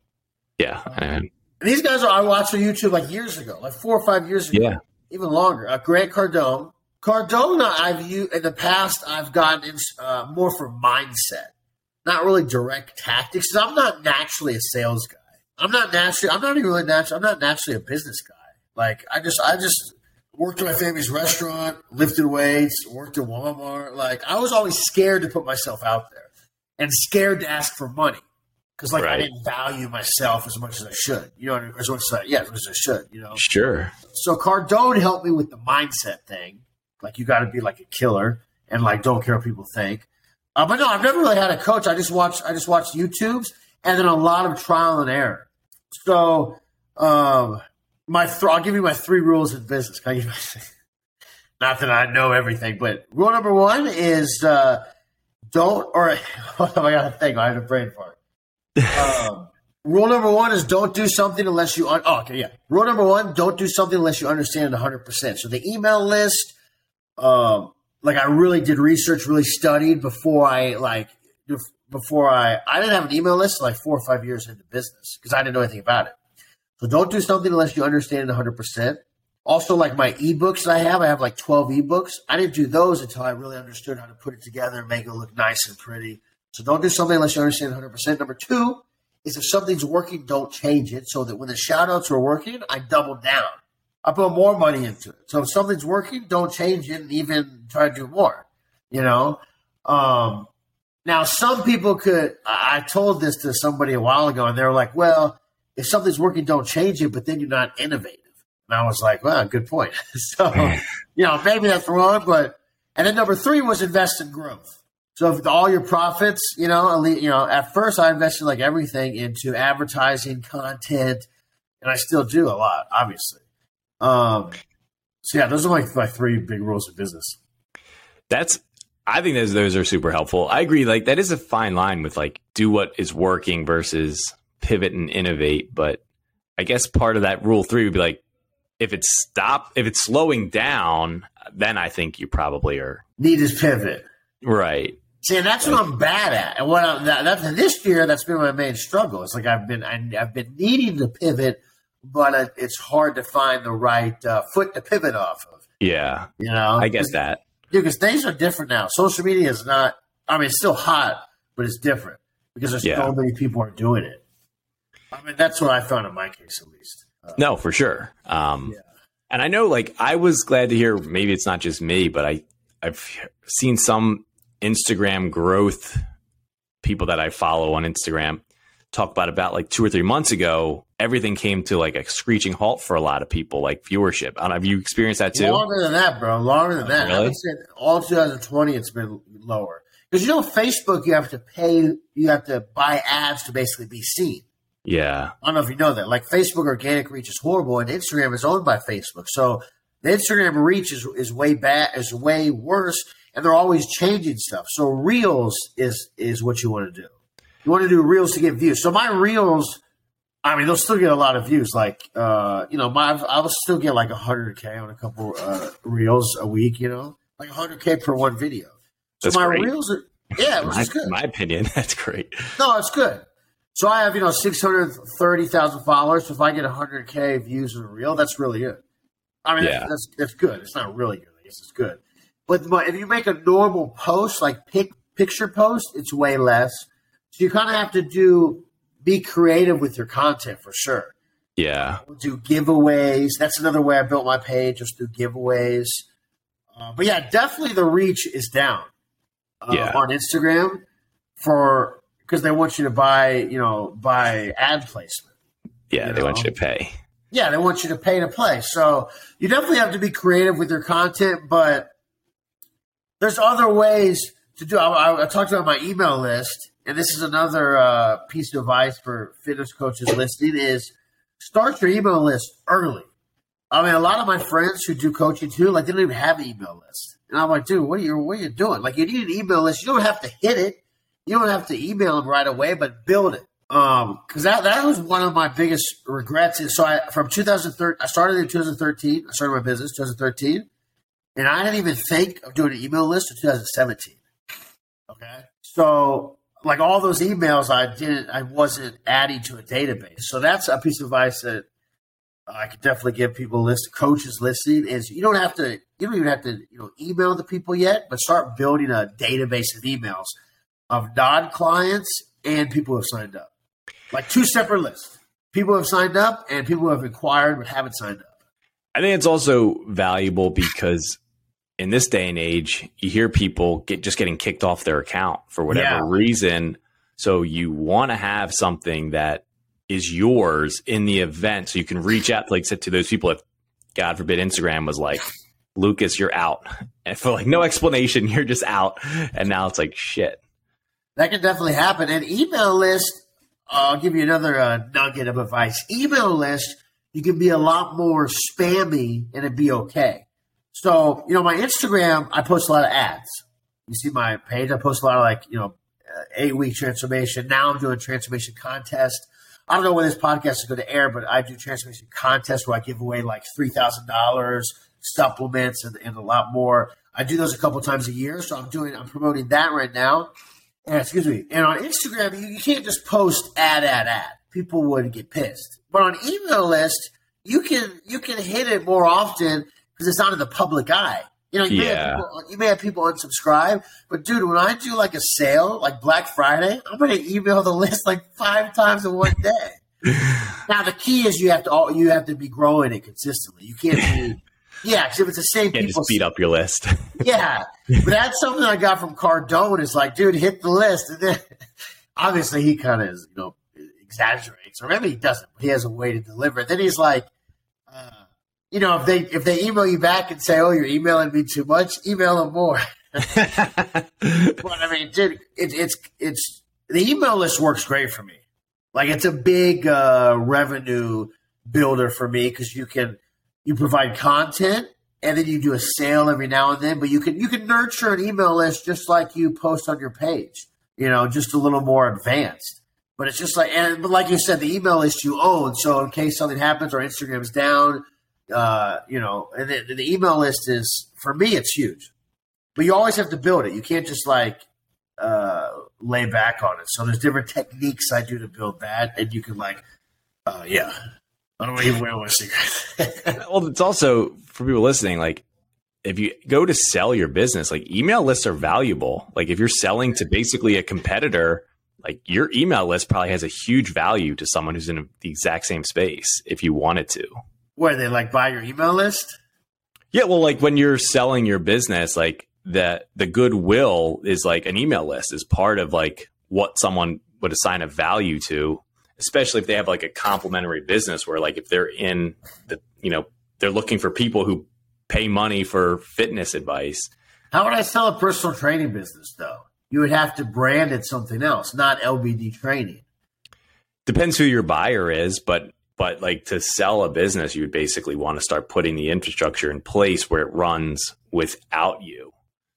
Yeah, uh, these guys are I watched on YouTube like years ago, like four or five years ago. Yeah, even longer. Uh, Grant Cardone. Cardona, I've used in the past. I've gotten in, uh, more for mindset, not really direct tactics. I'm not naturally a sales guy. I'm not naturally. I'm not even really natural. I'm not naturally a business guy. Like I just, I just worked at my family's restaurant, lifted weights, worked at Walmart. Like I was always scared to put myself out there and scared to ask for money because like right. I didn't value myself as much as I should. You know, as much as I, yeah, as much as I should. You know, sure. So Cardone helped me with the mindset thing. Like you got to be like a killer and like don't care what people think. Uh, but no, I've never really had a coach. I just watch. I just watch YouTubes and then a lot of trial and error. So, um, my th- I'll give you my three rules in business. Can I give my, not that I know everything, but rule number one is uh, don't or have I got to think? I had a brain fart. Um, rule number one is don't do something unless you. Un- oh, okay, yeah. Rule number one: don't do something unless you understand it 100. percent So the email list, um, like I really did research, really studied before I like before I I didn't have an email list like four or five years into business because I didn't know anything about it. So don't do something unless you understand it 100. percent Also, like my ebooks that I have, I have like 12 ebooks. I didn't do those until I really understood how to put it together and make it look nice and pretty. So don't do something unless you understand 100. percent Number two is if something's working, don't change it. So that when the shout outs were working, I doubled down. I put more money into it. So if something's working, don't change it and even try to do more. You know, um, now, some people could, I told this to somebody a while ago, and they were like, well, if something's working, don't change it, but then you're not innovative. And I was like, well, good point. so, you know, maybe that's wrong, but, and then number three was invest in growth. So if all your profits, you know, you know, at first I invested like everything into advertising, content, and I still do a lot, obviously. Um, so yeah, those are like my three big rules of business. That's I think those those are super helpful. I agree. Like that is a fine line with like do what is working versus pivot and innovate. But I guess part of that rule three would be like if it's stop if it's slowing down, then I think you probably are need is pivot. Right. See, and that's what I'm bad at. And what I'm that, that's this year, that's been my main struggle. It's like I've been I, have been needing to pivot, but it's hard to find the right uh, foot to pivot off of. Yeah, you know, I guess that because things are different now. Social media is not. I mean, it's still hot, but it's different because there's yeah. so many people are doing it. I mean, that's what I found in my case, at least. Uh, no, for sure. Um, yeah. And I know, like, I was glad to hear. Maybe it's not just me, but I I've seen some Instagram growth people that I follow on Instagram talk about about like two or three months ago, everything came to like a screeching halt for a lot of people, like viewership. I don't know, have you experienced that too? Longer than that, bro. Longer than that. Really? all 2020, it's been lower because you know Facebook, you have to pay, you have to buy ads to basically be seen. Yeah, I don't know if you know that. Like Facebook organic reach is horrible, and Instagram is owned by Facebook, so the Instagram reach is is way bad, is way worse, and they're always changing stuff. So Reels is is what you want to do. You want to do Reels to get views. So my Reels I mean, they'll still get a lot of views. Like, uh, you know, my I'll still get like hundred k on a couple uh, reels a week. You know, like hundred k per one video. So that's my great. reels are yeah, which my, is good. My opinion, that's great. No, it's good. So I have you know six hundred thirty thousand followers. So if I get hundred k views in a reel, that's really good. I mean, yeah. that's, that's good. It's not really good. I guess it's good. But if you make a normal post, like pic, picture post, it's way less. So you kind of have to do be creative with your content for sure. Yeah. We'll do giveaways. That's another way I built my page, just do giveaways. Uh, but yeah, definitely the reach is down uh, yeah. on Instagram for because they want you to buy, you know, buy ad placement. Yeah, they know? want you to pay. Yeah, they want you to pay to play. So you definitely have to be creative with your content, but there's other ways to do. I, I talked about my email list and this is another uh, piece of advice for fitness coaches listening is start your email list early. I mean, a lot of my friends who do coaching too, like they don't even have an email list. And I'm like, dude, what are you what are you doing? Like you need an email list. You don't have to hit it. You don't have to email them right away, but build it. Um, because that that was one of my biggest regrets. And so I from 2013, I started in 2013. I started my business 2013, and I didn't even think of doing an email list in 2017. Okay, so like all those emails I didn't I wasn't adding to a database. So that's a piece of advice that I could definitely give people list coaches listening is you don't have to you don't even have to you know email the people yet, but start building a database of emails of non clients and people who have signed up. Like two separate lists. People who have signed up and people who have inquired but haven't signed up. I think it's also valuable because in this day and age, you hear people get just getting kicked off their account for whatever yeah. reason. So you want to have something that is yours in the event, so you can reach out, like said, to those people. If God forbid, Instagram was like, Lucas, you're out, and for like no explanation, you're just out, and now it's like shit. That can definitely happen. An email list. I'll give you another uh, nugget of advice. Email list, you can be a lot more spammy, and it'd be okay. So, you know, my Instagram, I post a lot of ads. You see my page, I post a lot of like, you know, uh, eight week transformation. Now I'm doing transformation contest. I don't know when this podcast is going to air, but I do transformation contest where I give away like $3,000 supplements and, and a lot more. I do those a couple times a year. So I'm doing, I'm promoting that right now. And excuse me. And on Instagram, you, you can't just post ad, ad, ad. People would get pissed. But on email list, you can, you can hit it more often because it's not in the public eye. You know, you, yeah. may have people, you may have people unsubscribe, but dude, when I do like a sale, like Black Friday, I'm going to email the list like five times in one day. now the key is you have to all, you have to be growing it consistently. You can't be yeah, because if it's the same you people, beat up your list. yeah, but that's something I got from Cardone. Is like, dude, hit the list, and then obviously he kind of you know exaggerates, or maybe he doesn't, but he has a way to deliver. it. Then he's like, you know, if they if they email you back and say, "Oh, you're emailing me too much," email them more. but I mean, dude, it, it's it's the email list works great for me. Like it's a big uh, revenue builder for me because you can you provide content and then you do a sale every now and then. But you can you can nurture an email list just like you post on your page. You know, just a little more advanced. But it's just like and but like you said, the email list you own. So in case something happens or Instagram's down uh, you know, and the, the, email list is for me, it's huge. But you always have to build it. You can't just like uh, lay back on it. So there's different techniques I do to build that, and you can like, uh, yeah. I don't even want to secret. well, it's also for people listening, like if you go to sell your business, like email lists are valuable. Like if you're selling to basically a competitor, like your email list probably has a huge value to someone who's in the exact same space if you wanted to. Where they like buy your email list? Yeah, well, like when you're selling your business, like that the goodwill is like an email list is part of like what someone would assign a value to, especially if they have like a complementary business where like if they're in the you know they're looking for people who pay money for fitness advice. How would I sell a personal training business though? You would have to brand it something else, not LBD training. Depends who your buyer is, but but like to sell a business, you would basically want to start putting the infrastructure in place where it runs without you.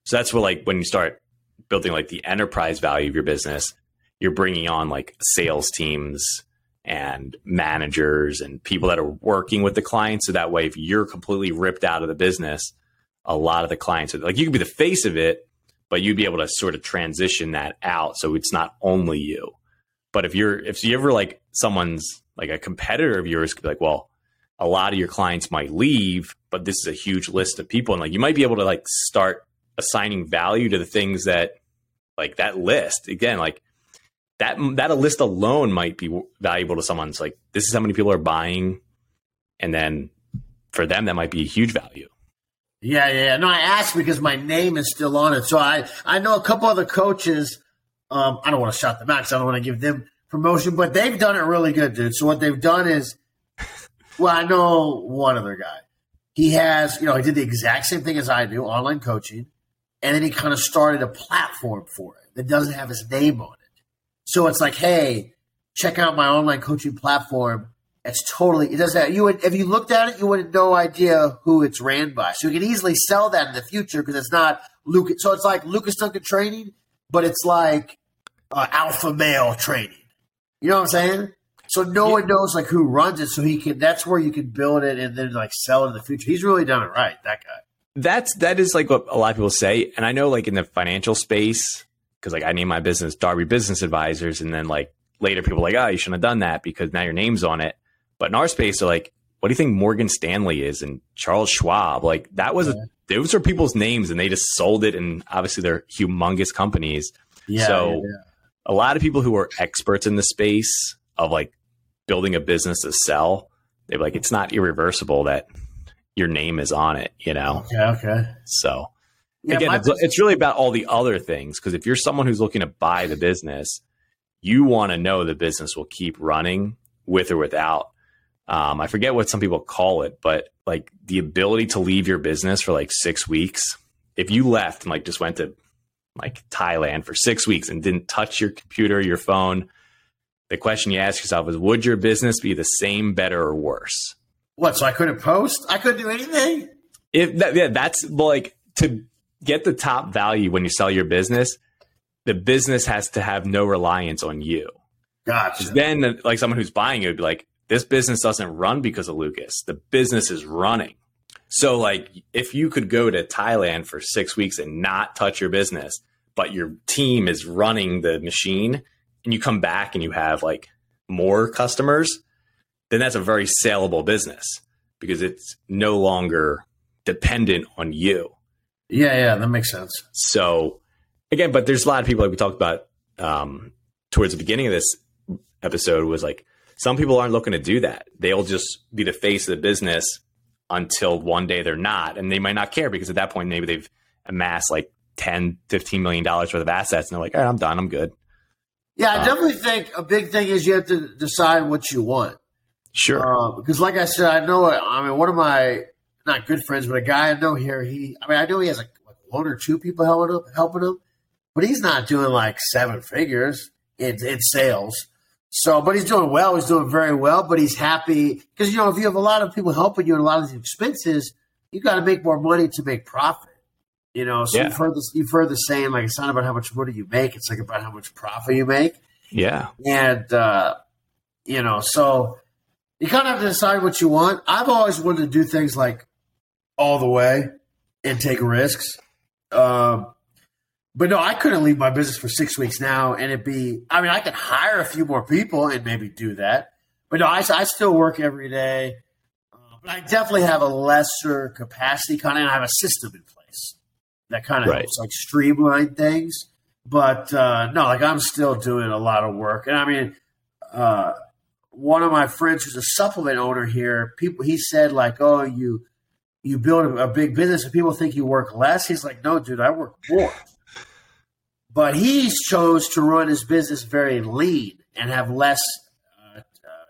So that's where like when you start building like the enterprise value of your business, you're bringing on like sales teams and managers and people that are working with the clients. So that way, if you're completely ripped out of the business, a lot of the clients are like you could be the face of it, but you'd be able to sort of transition that out so it's not only you. But if you're if you ever like someone's like a competitor of yours could be like, well, a lot of your clients might leave, but this is a huge list of people. And like you might be able to like start assigning value to the things that like that list. Again, like that that a list alone might be valuable to someone. It's like this is how many people are buying, and then for them that might be a huge value. Yeah, yeah. No, I asked because my name is still on it. So I I know a couple other coaches. Um, I don't want to shout them out because I don't want to give them promotion, but they've done it really good, dude. So what they've done is, well, I know one other guy. He has, you know, he did the exact same thing as I do, online coaching, and then he kind of started a platform for it that doesn't have his name on it. So it's like, hey, check out my online coaching platform. It's totally it doesn't you would if you looked at it, you would have no idea who it's ran by. So you can easily sell that in the future because it's not Lucas. So it's like Lucas Duncan training, but it's like uh, alpha male training. You know what I'm saying? So no yeah. one knows like who runs it. So he can. That's where you can build it and then like sell it in the future. He's really done it right. That guy. That's that is like what a lot of people say, and I know like in the financial space, because like I named my business Darby Business Advisors, and then like later people are like, oh, you shouldn't have done that because now your name's on it. But in our space, they're like, what do you think Morgan Stanley is and Charles Schwab? Like that was yeah. those are people's names, and they just sold it, and obviously they're humongous companies. Yeah. So yeah, a lot of people who are experts in the space of like building a business to sell, they're like, it's not irreversible that your name is on it. You know? Okay. Okay. So yeah, Again, it's, it's, really about all the other things because if you're someone who's looking to buy the business, you want to know the business will keep running with or without. Um, I forget what some people call it, but like the ability to leave your business for like six weeks. If you left and like just went to like Thailand for six weeks and didn't touch your computer, your phone, the question you ask yourself is, would your business be the same, better, or worse? What? So I couldn't post? I couldn't do anything. If that, yeah, that's like to get the top value when you sell your business, the business has to have no reliance on you. Gotcha. Then, like someone who's buying it would be like, this business doesn't run because of Lucas. The business is running. So, like, if you could go to Thailand for six weeks and not touch your business, but your team is running the machine, and you come back and you have like more customers, then that's a very saleable business because it's no longer dependent on you. Yeah, yeah, that makes sense. So again, but there's a lot of people like we talked about um, towards the beginning of this episode was like some people aren't looking to do that. They'll just be the face of the business until one day they're not, and they might not care because at that point maybe they've amassed like 10, 15 million dollars worth of assets, and they're like, all right, I'm done, I'm good. Yeah, I um, definitely think a big thing is you have to decide what you want. Sure. Uh, because, like I said, I know. I mean, one of my not good friends, but a guy I know here. He, I mean, I know he has like, like one or two people helping him, helping him, but he's not doing like seven figures in, in sales. So, but he's doing well. He's doing very well, but he's happy because you know if you have a lot of people helping you and a lot of these expenses, you got to make more money to make profit. You know, so yeah. you've heard this. You've heard the saying like it's not about how much money you make; it's like about how much profit you make. Yeah, and uh, you know, so you kind of have to decide what you want. I've always wanted to do things like all the way and take risks. Um, but no, I couldn't leave my business for six weeks now, and it'd be. I mean, I could hire a few more people and maybe do that. But no, I, I still work every day. Uh, but I definitely have a lesser capacity, kind of. And I have a system in place that kind of right. helps like streamline things. But uh, no, like I'm still doing a lot of work, and I mean, uh, one of my friends who's a supplement owner here, people he said like, "Oh, you you build a, big business and people think you work less. He's like, no, dude, I work more. But he chose to run his business very lean and have less uh, uh,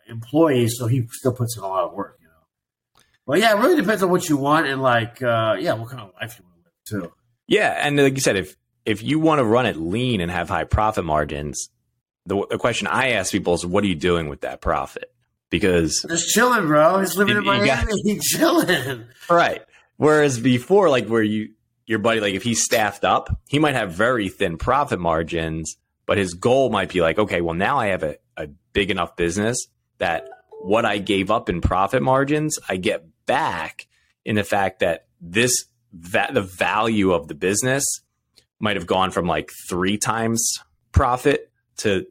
employees, so he still puts in a lot of work. You know. Well, yeah, it really depends on what you want and like, uh, yeah, what kind of life you want to live too. Yeah, and like you said, if if you want to run it lean and have high profit margins, the, the question I ask people is, what are you doing with that profit? Because just chilling, bro. He's living in Miami. He's chilling. Right. Whereas before, like where you your buddy, like if he's staffed up, he might have very thin profit margins, but his goal might be like, okay, well now I have a, a big enough business that what I gave up in profit margins, I get back in the fact that this that the value of the business might have gone from like three times profit to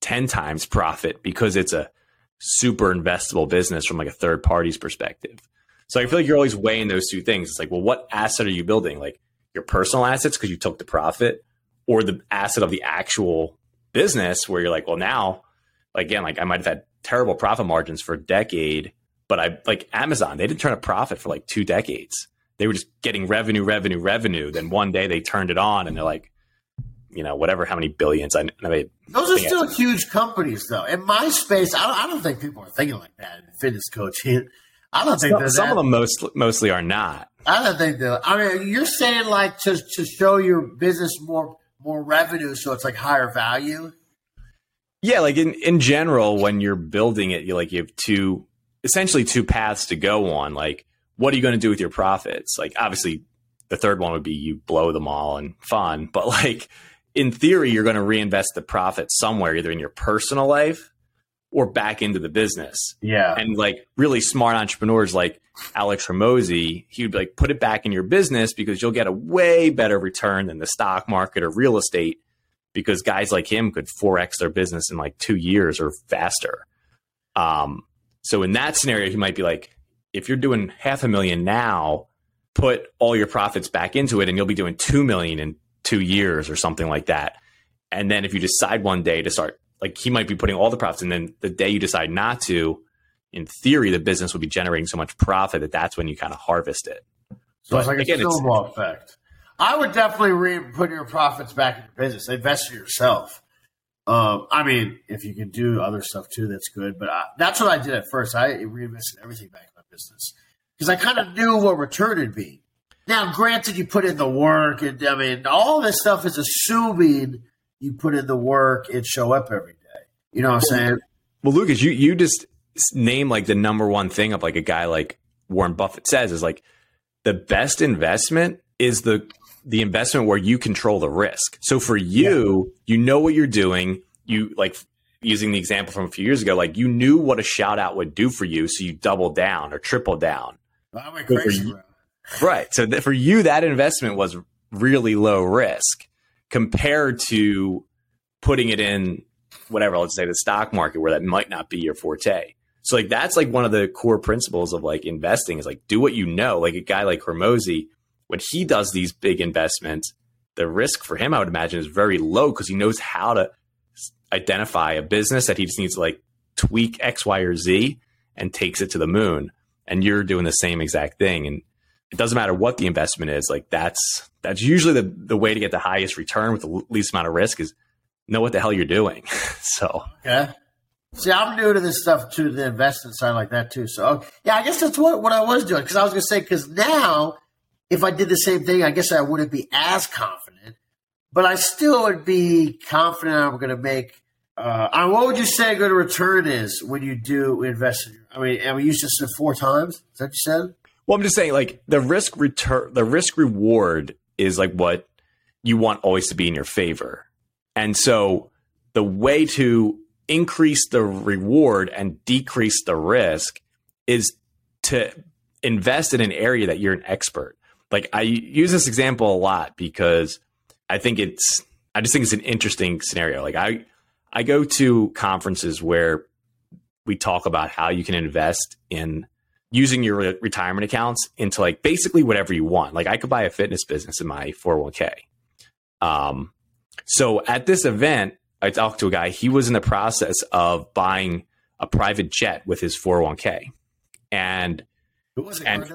10 times profit because it's a super investable business from like a third party's perspective. So I feel like you're always weighing those two things. It's like, well, what asset are you building? Like your personal assets because you took the profit or the asset of the actual business where you're like, well, now, again, like I might have had terrible profit margins for a decade, but I like Amazon, they didn't turn a profit for like two decades. They were just getting revenue, revenue, revenue. Then one day they turned it on and they're like, you know, whatever, how many billions I, I made. Those are still I, huge companies, though. In my space, I don't, I don't think people are thinking like that in fitness coaching. I don't think some, some of them most, mostly are not. I don't think that. I mean, you're saying like to to show your business more more revenue, so it's like higher value. Yeah, like in in general, when you're building it, you like you have two essentially two paths to go on. Like, what are you going to do with your profits? Like, obviously, the third one would be you blow them all and fun, but like in theory, you're going to reinvest the profit somewhere, either in your personal life or back into the business. Yeah. And like really smart entrepreneurs like Alex Hormozi, he would like put it back in your business because you'll get a way better return than the stock market or real estate because guys like him could 4x their business in like two years or faster. Um, so in that scenario, he might be like, if you're doing half a million now, put all your profits back into it and you'll be doing 2 million in two years or something like that. And then if you decide one day to start like he might be putting all the profits, and then the day you decide not to, in theory, the business would be generating so much profit that that's when you kind of harvest it. So but it's like again, a snowball effect. I would definitely re- put your profits back in your business. Invest in yourself. Um, I mean, if you can do other stuff too, that's good. But I, that's what I did at first. I reinvested everything back in my business because I kind of knew what return would be. Now, granted, you put in the work, and I mean, all this stuff is assuming you put in the work and show up every day. You know what I'm saying? Well, Lucas, you you just name like the number one thing of like a guy like Warren Buffett says is like the best investment is the the investment where you control the risk. So for you, yeah. you know what you're doing. You like using the example from a few years ago, like you knew what a shout out would do for you, so you double down or triple down. I went crazy, you, right. So that for you, that investment was really low risk compared to putting it in whatever, let's say the stock market where that might not be your forte. So like that's like one of the core principles of like investing is like do what you know. Like a guy like Hormozi, when he does these big investments, the risk for him, I would imagine, is very low because he knows how to identify a business that he just needs to like tweak X, Y, or Z and takes it to the moon. And you're doing the same exact thing. And it doesn't matter what the investment is. Like that's that's usually the the way to get the highest return with the least amount of risk is know what the hell you're doing. so yeah. See, I'm new to this stuff too, the investment side like that too. So yeah, I guess that's what what I was doing because I was gonna say because now if I did the same thing, I guess I wouldn't be as confident, but I still would be confident I'm gonna make. Uh, what would you say a good return is when you do invest? In, I mean, I mean, you just said four times. Is that you said? Well, I'm just saying, like the risk return, the risk reward is like what you want always to be in your favor. And so the way to increase the reward and decrease the risk is to invest in an area that you're an expert. Like I use this example a lot because I think it's I just think it's an interesting scenario. Like I I go to conferences where we talk about how you can invest in using your re- retirement accounts into like basically whatever you want. Like I could buy a fitness business in my 401k. Um, so at this event, I talked to a guy. He was in the process of buying a private jet with his 401k, and who was it? And,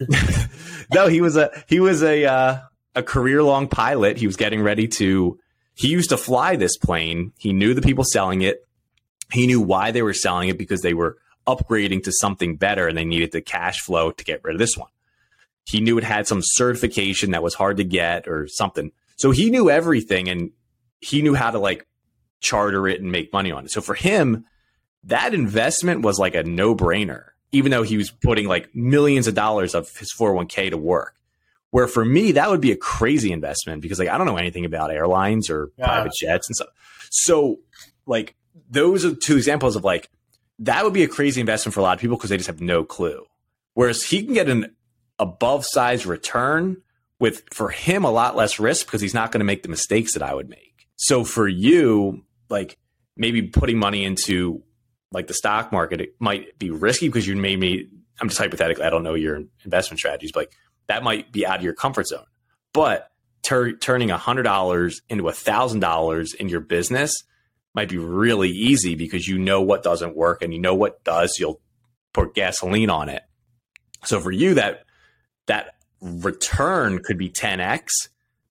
no, he was a he was a uh, a career long pilot. He was getting ready to he used to fly this plane. He knew the people selling it. He knew why they were selling it because they were upgrading to something better and they needed the cash flow to get rid of this one. He knew it had some certification that was hard to get or something. So he knew everything and he knew how to like charter it and make money on it. So for him, that investment was like a no brainer, even though he was putting like millions of dollars of his 401k to work. Where for me, that would be a crazy investment because like I don't know anything about airlines or yeah. private jets and stuff. So like those are two examples of like that would be a crazy investment for a lot of people because they just have no clue. Whereas he can get an above size return with for him a lot less risk because he's not going to make the mistakes that I would make. So for you, like maybe putting money into like the stock market, it might be risky because you maybe I'm just hypothetically, I don't know your investment strategies, but like that might be out of your comfort zone. But tur- turning $100 into $1,000 in your business might be really easy because you know what doesn't work and you know what does. You'll put gasoline on it. So for you, that that return could be 10x,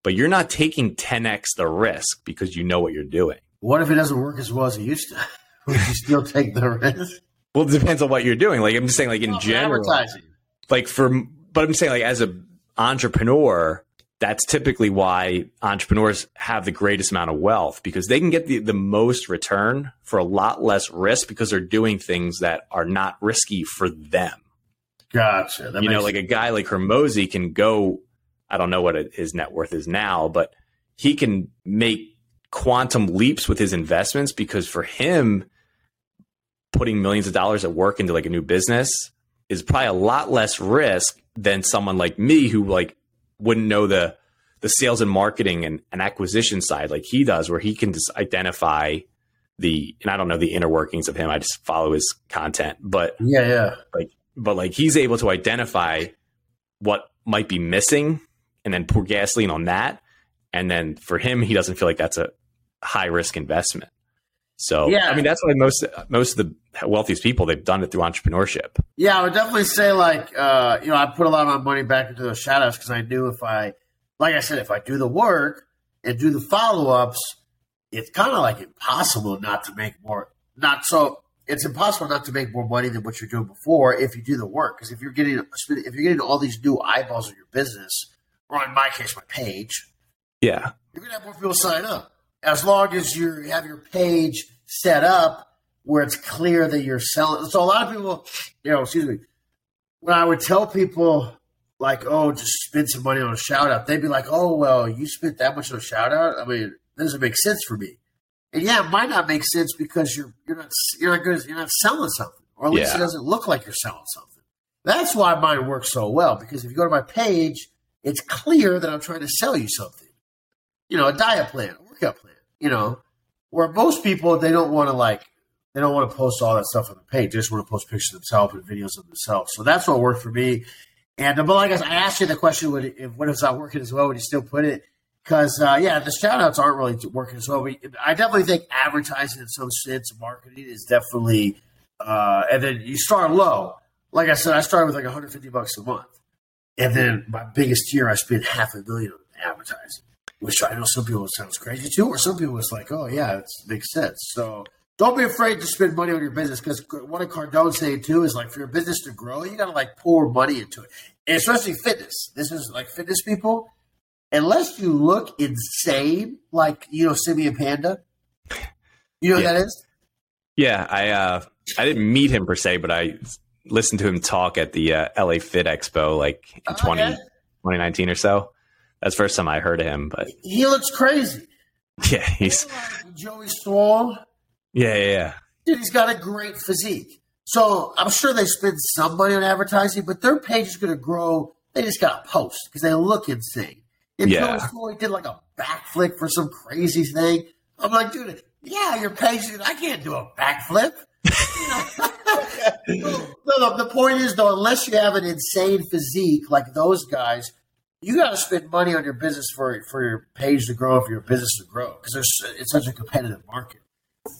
but you're not taking 10x the risk because you know what you're doing. What if it doesn't work as well as it used to? Would you still take the risk? Well, it depends on what you're doing. Like I'm just saying, like in well, general, like for, but I'm saying like as an entrepreneur, that's typically why entrepreneurs have the greatest amount of wealth because they can get the, the most return for a lot less risk because they're doing things that are not risky for them. Gotcha. That you know, like a guy like Hormozi can go, I don't know what his net worth is now, but he can make quantum leaps with his investments because for him, putting millions of dollars at work into like a new business is probably a lot less risk than someone like me who like wouldn't know the the sales and marketing and, and acquisition side like he does where he can just identify the and I don't know the inner workings of him. I just follow his content. But yeah, yeah. Like but like he's able to identify what might be missing and then pour gasoline on that. And then for him, he doesn't feel like that's a high risk investment. So yeah, I mean that's why most most of the wealthiest people they've done it through entrepreneurship. Yeah, I would definitely say like uh, you know I put a lot of my money back into those shout outs because I knew if I like I said if I do the work and do the follow ups, it's kind of like impossible not to make more. Not so it's impossible not to make more money than what you're doing before if you do the work. Because if you're getting if you're getting all these new eyeballs on your business, or in my case, my page, yeah, you're gonna have more people sign up as long as you have your page set up where it's clear that you're selling. So a lot of people, you know, excuse me, when I would tell people like, oh, just spend some money on a shout out, they'd be like, oh, well, you spent that much on a shout out. I mean, that doesn't make sense for me. And yeah, it might not make sense because you're you're not you're not good you're not selling something, or at least yeah. it doesn't look like you're selling something. That's why mine works so well because if you go to my page, it's clear that I'm trying to sell you something. You know, a diet plan, workout plan you know, where most people they don't want to like they don't want to post all that stuff on the page. They just want to post pictures of themselves and videos of themselves. So that's what worked for me. And but like I guess I asked you the question, would it, if what it's not working as well? Would you still put it? Because uh, yeah, the shout outs aren't really working as well. But I definitely think advertising in some sense, marketing is definitely. Uh, and then you start low. Like I said, I started with like 150 bucks a month, and then my biggest year, I spent half a million on advertising which I know some people sounds crazy too, or some people it's like, oh yeah, it makes sense. So don't be afraid to spend money on your business because what a Cardone saying too is like for your business to grow, you got to like pour money into it, and especially fitness. This is like fitness people. Unless you look insane, like you know Simeon Panda, you know yeah. that is. Yeah, I uh, I didn't meet him per se, but I listened to him talk at the uh, LA Fit Expo like in oh, 20, yeah. 2019 or so. That's the first time I heard of him, but he looks crazy. Yeah, he's Joey Swoll. Yeah, yeah, yeah. Dude, he's got a great physique. So I'm sure they spend some money on advertising, but their page is going to grow. They just got to post because they look insane. If yeah. Joey Swoll did like a backflip for some crazy thing, I'm like, dude, yeah, your page. I can't do a backflip. no, no, the point is though, unless you have an insane physique like those guys, you got to spend money on your business for for your page to grow, for your business to grow, because it's such a competitive market.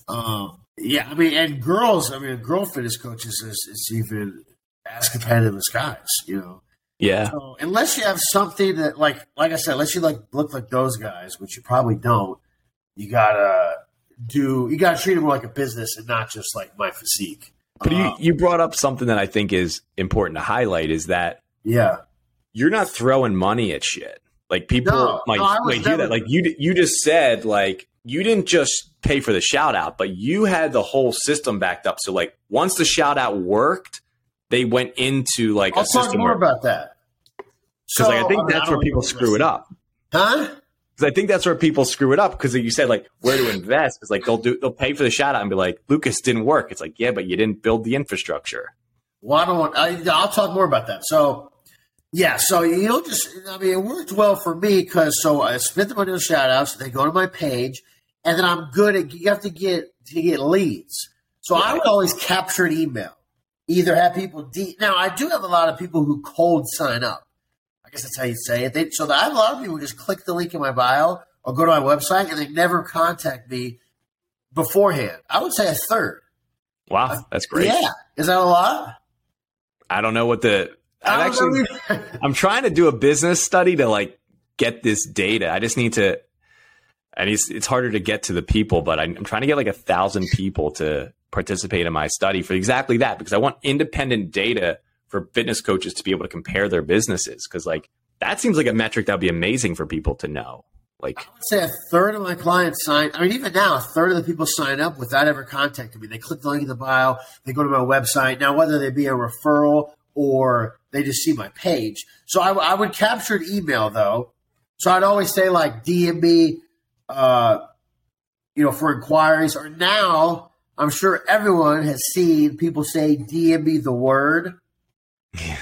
Um, yeah, I mean, and girls, I mean, girl fitness coaches is it's even as competitive as guys, you know. Yeah. So unless you have something that, like, like I said, unless you like look like those guys, which you probably don't, You gotta do. You gotta treat it more like a business and not just like my physique. But you, you brought up something that I think is important to highlight is that yeah, you're not throwing money at shit. Like people no, might, no, might hear that. Like you, you just said, like you didn't just pay for the shout out, but you had the whole system backed up. So like once the shout out worked, they went into like I'll a talk system more where, about that. Because so, like, I think I mean, that's I where people screw it up. Huh? Because I think that's where people screw it up. Because you said like where to invest. It's like they'll do they'll pay for the shout out and be like Lucas didn't work. It's like yeah, but you didn't build the infrastructure. Well, I don't want. I, I'll talk more about that. So yeah, so you don't just. I mean, it worked well for me because so I spent the money on shout outs. They go to my page, and then I'm good at. You have to get to get leads. So I would always capture an email. Either have people de- now. I do have a lot of people who cold sign up. I guess that's how you say it. They, so I have a lot of people who just click the link in my bio or go to my website and they never contact me beforehand. I would say a third. Wow, that's great. Yeah, is that a lot? I don't know what the I'm actually I'm trying to do a business study to like get this data. I just need to and it's it's harder to get to the people, but I'm, I'm trying to get like a thousand people to participate in my study for exactly that because I want independent data for fitness coaches to be able to compare their businesses because like that seems like a metric that'd be amazing for people to know. Like, I would say a third of my clients sign. I mean, even now, a third of the people sign up without ever contacting me. They click the link in the bio. They go to my website. Now, whether they be a referral or they just see my page. So I, I would capture an email though. So I'd always say like DMB, uh, you know, for inquiries. Or now I'm sure everyone has seen people say DMB the word. Yeah.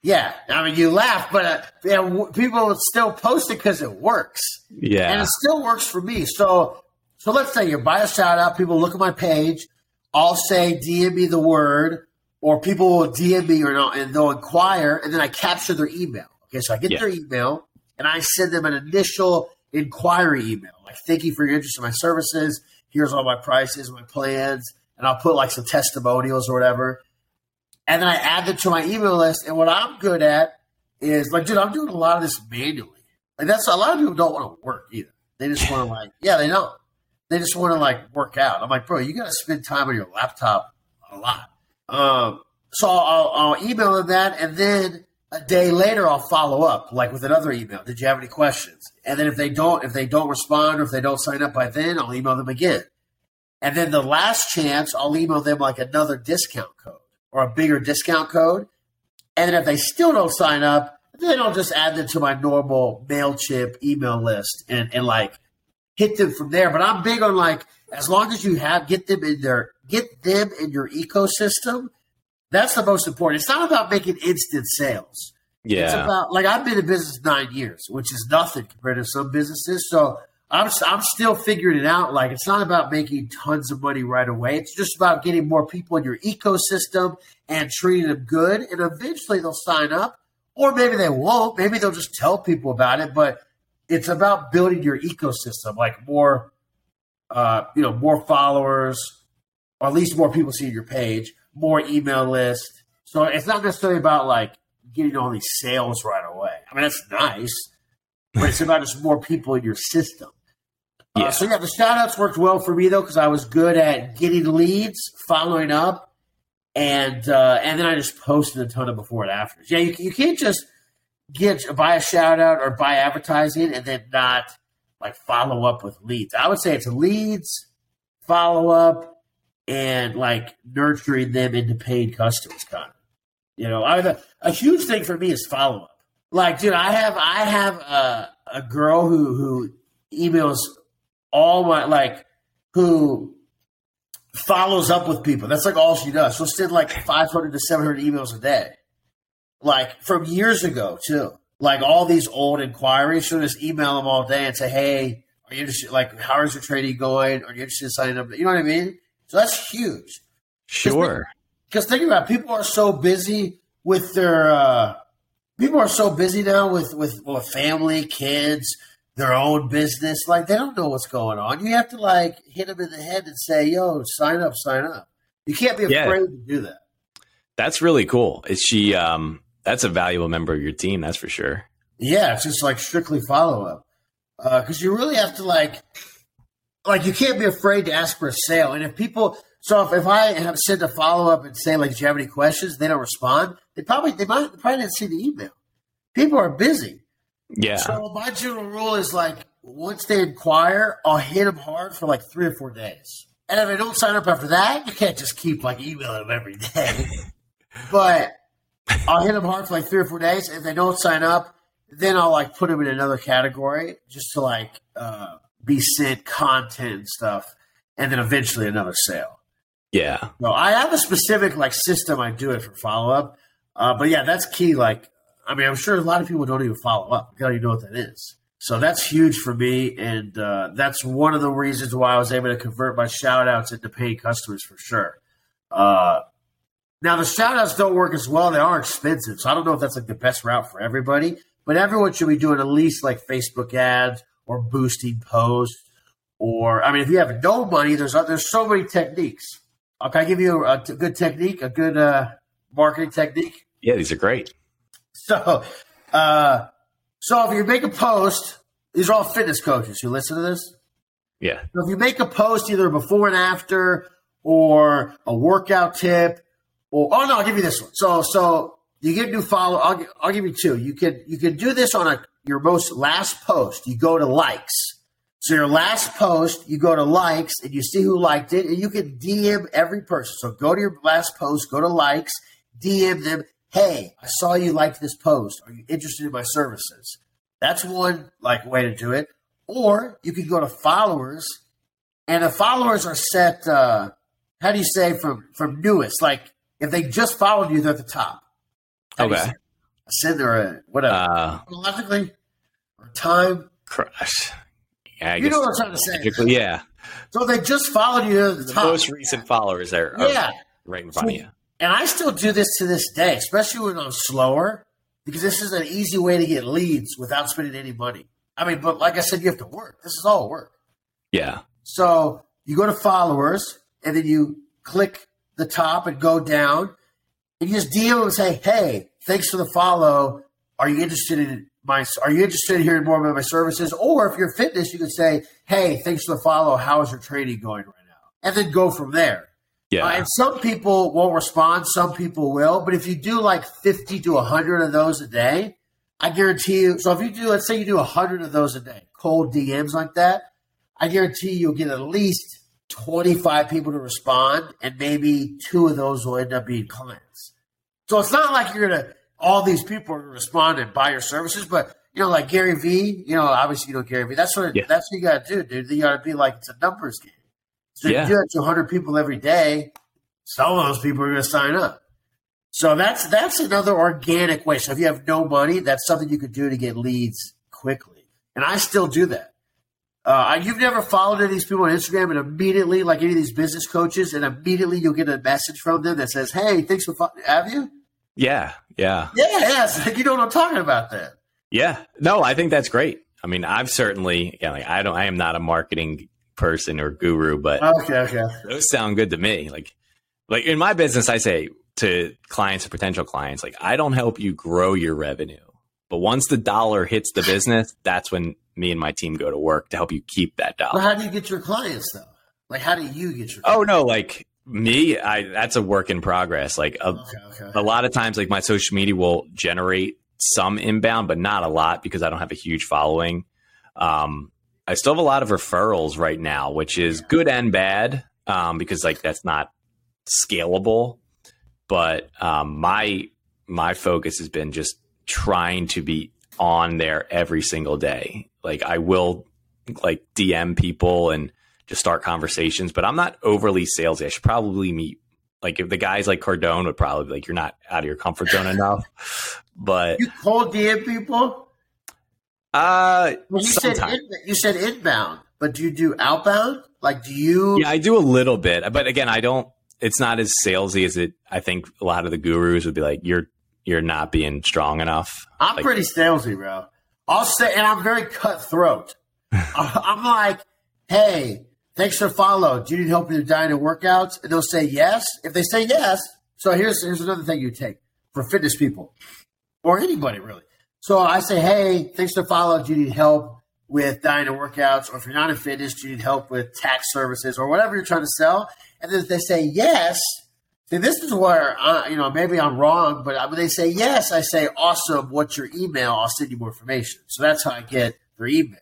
Yeah, I mean, you laugh, but uh, you know, people still post it because it works. Yeah, and it still works for me. So, so let's say you buy a shout out. People look at my page. I'll say DM me the word, or people will DM me or not, and they'll inquire, and then I capture their email. Okay, so I get yeah. their email and I send them an initial inquiry email, like thank you for your interest in my services. Here's all my prices, my plans, and I'll put like some testimonials or whatever. And then I add them to my email list. And what I'm good at is like, dude, I'm doing a lot of this manually. Like that's a lot of people don't want to work either. They just want to like, yeah, they don't. They just want to like work out. I'm like, bro, you got to spend time on your laptop a lot. Um, so I'll, I'll email them that, and then a day later I'll follow up, like with another email. Did you have any questions? And then if they don't, if they don't respond or if they don't sign up by then, I'll email them again. And then the last chance, I'll email them like another discount code or a bigger discount code. And then if they still don't sign up, then I'll just add them to my normal MailChimp email list and, and like hit them from there. But I'm big on like as long as you have get them in their get them in your ecosystem. That's the most important. It's not about making instant sales. Yeah. It's about like I've been in business nine years, which is nothing compared to some businesses. So I'm I'm still figuring it out. Like it's not about making tons of money right away. It's just about getting more people in your ecosystem and treating them good, and eventually they'll sign up, or maybe they won't. Maybe they'll just tell people about it. But it's about building your ecosystem, like more, uh, you know, more followers, or at least more people seeing your page, more email list. So it's not necessarily about like getting all these sales right away. I mean, that's nice, but it's about just more people in your system. Uh, yeah. Uh, so yeah, the shout outs worked well for me though because I was good at getting leads, following up, and uh, and then I just posted a ton of before and afters. Yeah, you, you can't just get buy a shout out or buy advertising and then not like follow up with leads. I would say it's leads, follow up, and like nurturing them into paid customers. Kind of, you know, I a, a huge thing for me is follow up. Like, dude, I have I have a, a girl who who emails all my like who follows up with people. That's like all she does. She'll send like 500 to 700 emails a day, like from years ago too. Like all these old inquiries, she'll just email them all day and say, "Hey, are you interested? Like, how is your trading going? Are you interested in signing up?" You know what I mean? So that's huge. Sure. Because think, about it, people are so busy with their. uh People are so busy now with with, with family, kids, their own business. Like they don't know what's going on. You have to like hit them in the head and say, "Yo, sign up, sign up." You can't be afraid to do that. That's really cool. Is she? Um, that's a valuable member of your team. That's for sure. Yeah, it's just like strictly follow up because uh, you really have to like. Like you can't be afraid to ask for a sale. And if people, so if, if I have sent a follow up and say like, "Do you have any questions?" They don't respond. They probably they might they probably didn't see the email. People are busy. Yeah. So my general rule is like, once they inquire, I'll hit them hard for like three or four days. And if they don't sign up after that, you can't just keep like emailing them every day. but I'll hit them hard for like three or four days. If they don't sign up, then I'll like put them in another category just to like uh, be sent content and stuff, and then eventually another sale. Yeah. No, I have a specific like system I do it for follow up, uh, but yeah, that's key. Like, I mean, I'm sure a lot of people don't even follow up. You don't even know what that is. So that's huge for me, and uh, that's one of the reasons why I was able to convert my shout outs into paying customers for sure. Uh, now the shout outs don't work as well; they are expensive, so I don't know if that's like the best route for everybody. But everyone should be doing at least like Facebook ads or boosting posts, or I mean, if you have no money, there's there's so many techniques. Uh, can I give you a, a good technique, a good uh, marketing technique? Yeah, these are great. So, uh, so if you make a post, these are all fitness coaches who listen to this. Yeah. So if you make a post either before and after or a workout tip or oh no, I'll give you this one. So so you get new follow. I'll I'll give you two. You can you can do this on a your most last post. You go to likes. So your last post, you go to likes and you see who liked it, and you can DM every person. So go to your last post, go to likes, DM them, hey, I saw you liked this post. Are you interested in my services? That's one like way to do it. Or you can go to followers, and the followers are set. Uh, how do you say from from newest? Like if they just followed you, they're at the top. How okay. Send or a whatever uh, chronologically or time. Crush. Yeah, I you know what I'm trying to say. Yeah. So they just followed you at the, the top. Most recent followers are, are yeah. right in front so, of you. And I still do this to this day, especially when I'm slower, because this is an easy way to get leads without spending any money. I mean, but like I said, you have to work. This is all work. Yeah. So you go to followers and then you click the top and go down and you just DM and say, Hey, thanks for the follow. Are you interested in my, are you interested in hearing more about my services? Or if you're fitness, you could say, Hey, thanks for the follow. How is your training going right now? And then go from there. Yeah. Uh, and some people won't respond, some people will. But if you do like 50 to 100 of those a day, I guarantee you. So if you do, let's say you do 100 of those a day, cold DMs like that, I guarantee you'll get at least 25 people to respond, and maybe two of those will end up being clients. So it's not like you're going to, all these people respond and buy your services, but you know, like Gary Vee, you know, obviously you know Gary Vee. That's what yeah. that's what you got to do, dude. You got to be like it's a numbers game. So yeah. you do that to 100 people every day, some of those people are going to sign up. So that's that's another organic way. So if you have no money, that's something you could do to get leads quickly. And I still do that. Uh, you've never followed any of these people on Instagram and immediately, like any of these business coaches, and immediately you'll get a message from them that says, "Hey, thanks for fo-. have you?" Yeah, yeah, yeah. Yes, you know what I'm talking about. Then. Yeah. No, I think that's great. I mean, I've certainly, yeah, like I don't, I am not a marketing person or guru, but okay, okay, those sound good to me. Like, like in my business, I say to clients and potential clients, like I don't help you grow your revenue, but once the dollar hits the business, that's when me and my team go to work to help you keep that dollar. Well, how do you get your clients though? Like, how do you get your? Oh, clients? Oh no, like me, I that's a work in progress. Like a, okay, okay. a lot of times, like my social media will generate some inbound, but not a lot because I don't have a huge following. Um, I still have a lot of referrals right now, which is good and bad um, because like that's not scalable. But um, my my focus has been just trying to be on there every single day. Like I will like DM people and just start conversations, but I'm not overly salesy. I should probably meet like if the guys like Cardone would probably like you're not out of your comfort zone enough. But you cold DM people. Uh, well, you said in, you said inbound, but do you do outbound? Like, do you? Yeah, I do a little bit, but again, I don't. It's not as salesy as it. I think a lot of the gurus would be like, "You're you're not being strong enough." I'm like, pretty salesy, bro. I'll say, and I'm very cutthroat. I'm like, "Hey, thanks for follow. Do you need help with your diet and workouts?" And they'll say yes. If they say yes, so here's here's another thing you take for fitness people or anybody really. So I say, hey, thanks for follow. Do you need help with Dyna Workouts, or if you're not in fitness, do you need help with tax services or whatever you're trying to sell. And then they say yes. See, this is where, uh, you know, maybe I'm wrong, but when they say yes, I say, awesome, what's your email? I'll send you more information. So that's how I get their email.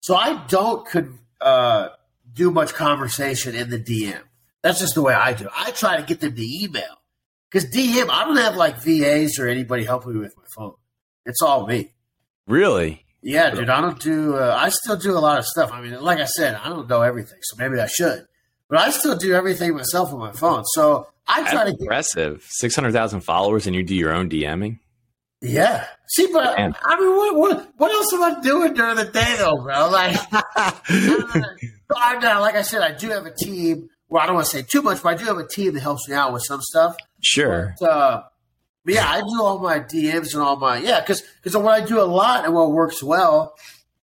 So I don't could, uh, do much conversation in the DM. That's just the way I do. I try to get them to email because DM, I don't have like VAs or anybody helping me with my phone. It's all me. Really? Yeah, dude. I don't do. Uh, I still do a lot of stuff. I mean, like I said, I don't know everything, so maybe I should. But I still do everything myself on my phone. So I try That's to. Impressive. Six hundred thousand followers, and you do your own DMing. Yeah. See, but Man. I mean, what, what what else am I doing during the day, though, bro? Like, I'm not, like I said, I do have a team. Well, I don't want to say too much, but I do have a team that helps me out with some stuff. Sure. But, uh, but yeah, I do all my DMs and all my yeah, because because what I do a lot and what works well,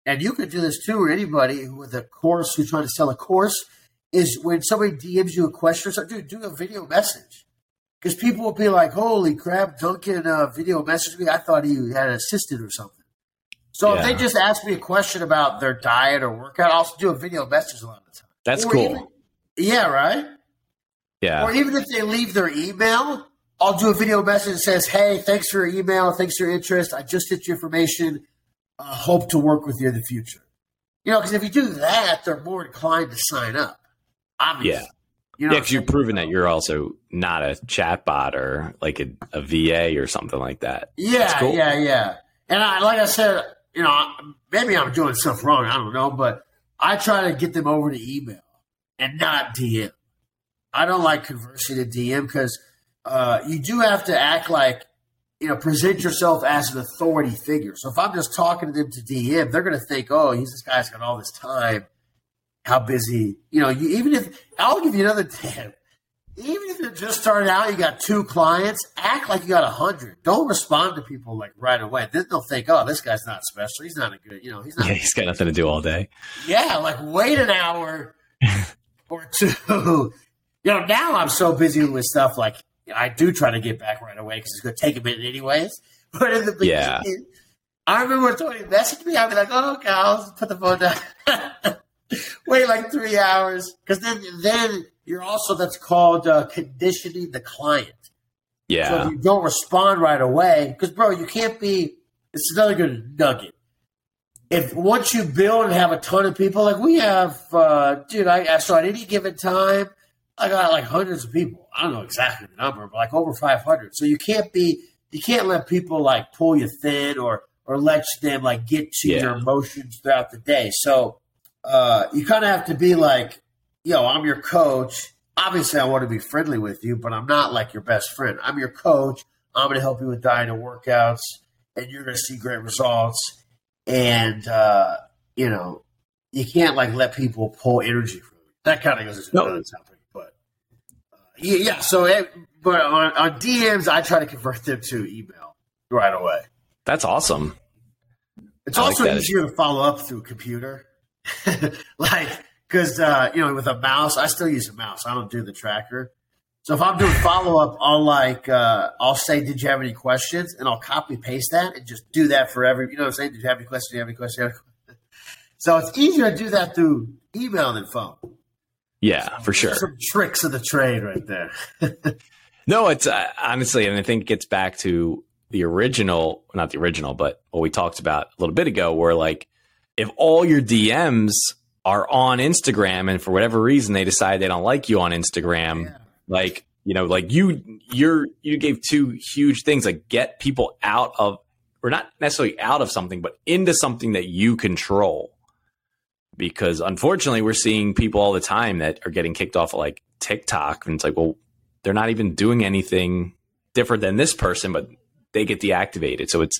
and you could do this too, or anybody with a course who's trying to sell a course, is when somebody DMs you a question or something, dude, do a video message. Because people will be like, "Holy crap, Duncan uh, video messaged me. I thought he had an assistant or something." So yeah. if they just ask me a question about their diet or workout, I'll do a video message a lot of the time. That's or cool. Even, yeah, right. Yeah. Or even if they leave their email, I'll do a video message that says, "Hey, thanks for your email. Thanks for your interest. I just get your information. Uh, hope to work with you in the future." You know, because if you do that, they're more inclined to sign up. Obviously. Yeah. You know yeah, because you've proven that you're also not a chatbot or like a, a VA or something like that. Yeah, cool. yeah, yeah. And I, like I said, you know, maybe I'm doing stuff wrong. I don't know, but I try to get them over to email and not DM. I don't like conversing to DM because – uh, you do have to act like you know present yourself as an authority figure. So if I'm just talking to them to DM, they're going to think, oh, he's this guy's got all this time. How busy? You know, you, even if I'll give you another tip. Even if you're just starting out, you got two clients. Act like you got a hundred. Don't respond to people like right away. Then they'll think, "Oh, this guy's not special. He's not a good. You know, he's not." Yeah, he's got nothing to do all day. Yeah, like wait an hour or two. You know, now I'm so busy with stuff like I do try to get back right away because it's going to take a minute anyways. But in the beginning, yeah. I remember when Tony messaged me, I'd be like, oh, okay, I'll put the phone down. Wait like three hours. Because then, then you're also, that's called uh, conditioning the client. Yeah. So if you don't respond right away, because, bro, you can't be, it's another good nugget. If once you build and have a ton of people, like we have, uh, dude, I, so at any given time, I got like hundreds of people. I don't know exactly the number, but like over 500. So you can't be, you can't let people like pull you thin or, or let them like get to yeah. your emotions throughout the day. So, uh, you kind of have to be like, yo, I'm your coach. Obviously, I want to be friendly with you, but I'm not like your best friend. I'm your coach. I'm going to help you with diet and workouts, and you're going to see great results. And, uh, you know, you can't like let people pull energy from you. That kind of goes into no. another topic. Yeah, yeah. So, it, but on, on DMs, I try to convert them to email right away. That's awesome. It's I also like easier to follow up through a computer, like because uh, you know with a mouse, I still use a mouse. I don't do the tracker. So if I'm doing follow up, I'll like uh, I'll say, "Did you have any questions?" and I'll copy paste that and just do that for every. You know what I'm saying? Did you have any questions? Did you have any questions? So it's easier to do that through email than phone. Yeah, for sure. Some tricks of the trade right there. no, it's uh, honestly, and I think it gets back to the original, not the original, but what we talked about a little bit ago, where like if all your DMs are on Instagram and for whatever reason they decide they don't like you on Instagram, yeah. like you know, like you you're you gave two huge things like get people out of or not necessarily out of something, but into something that you control because unfortunately we're seeing people all the time that are getting kicked off of like TikTok and it's like, well, they're not even doing anything different than this person, but they get deactivated. So it's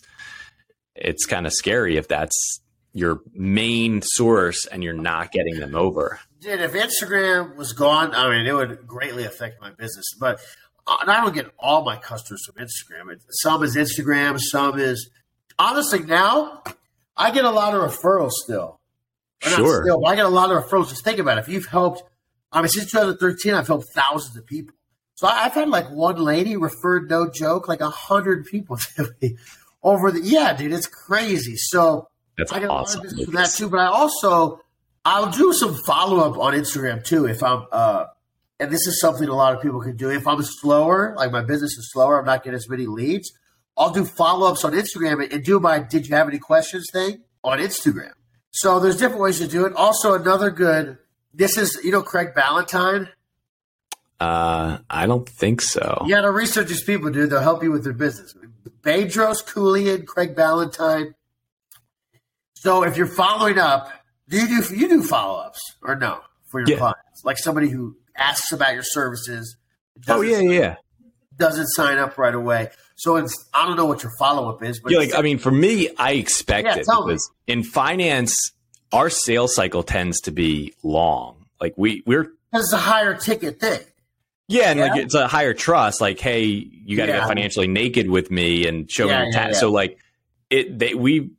it's kind of scary if that's your main source and you're not getting them over. Dude, if Instagram was gone, I mean, it would greatly affect my business. But uh, and I don't get all my customers from Instagram. Some is Instagram, some is honestly now I get a lot of referrals still. Sure. Still, I get a lot of referrals. Just think about it. If you've helped, I mean, since 2013, I've helped thousands of people. So I've had like one lady referred, no joke, like a hundred people to me over the. Yeah, dude, it's crazy. So That's I get awesome. a lot of business from that too. But I also I'll do some follow up on Instagram too if I'm uh and this is something a lot of people can do. If I'm slower, like my business is slower, I'm not getting as many leads. I'll do follow ups on Instagram and do my "Did you have any questions?" thing on Instagram. So there's different ways to do it. Also, another good. This is you know Craig Ballantyne. Uh, I don't think so. Yeah, got to research these people, dude. They'll help you with their business. Bedros Keuilian, Craig Ballantyne. So if you're following up, do you do you do follow ups or no for your yeah. clients? Like somebody who asks about your services. Oh yeah, yeah. Doesn't sign up right away. So it's I don't know what your follow up is, but yeah, like I mean, for me, I expect yeah, it because me. in finance, our sales cycle tends to be long. Like we we're it's a higher ticket thing. Yeah, and yeah. like it's a higher trust. Like, hey, you got to yeah. get financially naked with me and show me your tax. So like, it they we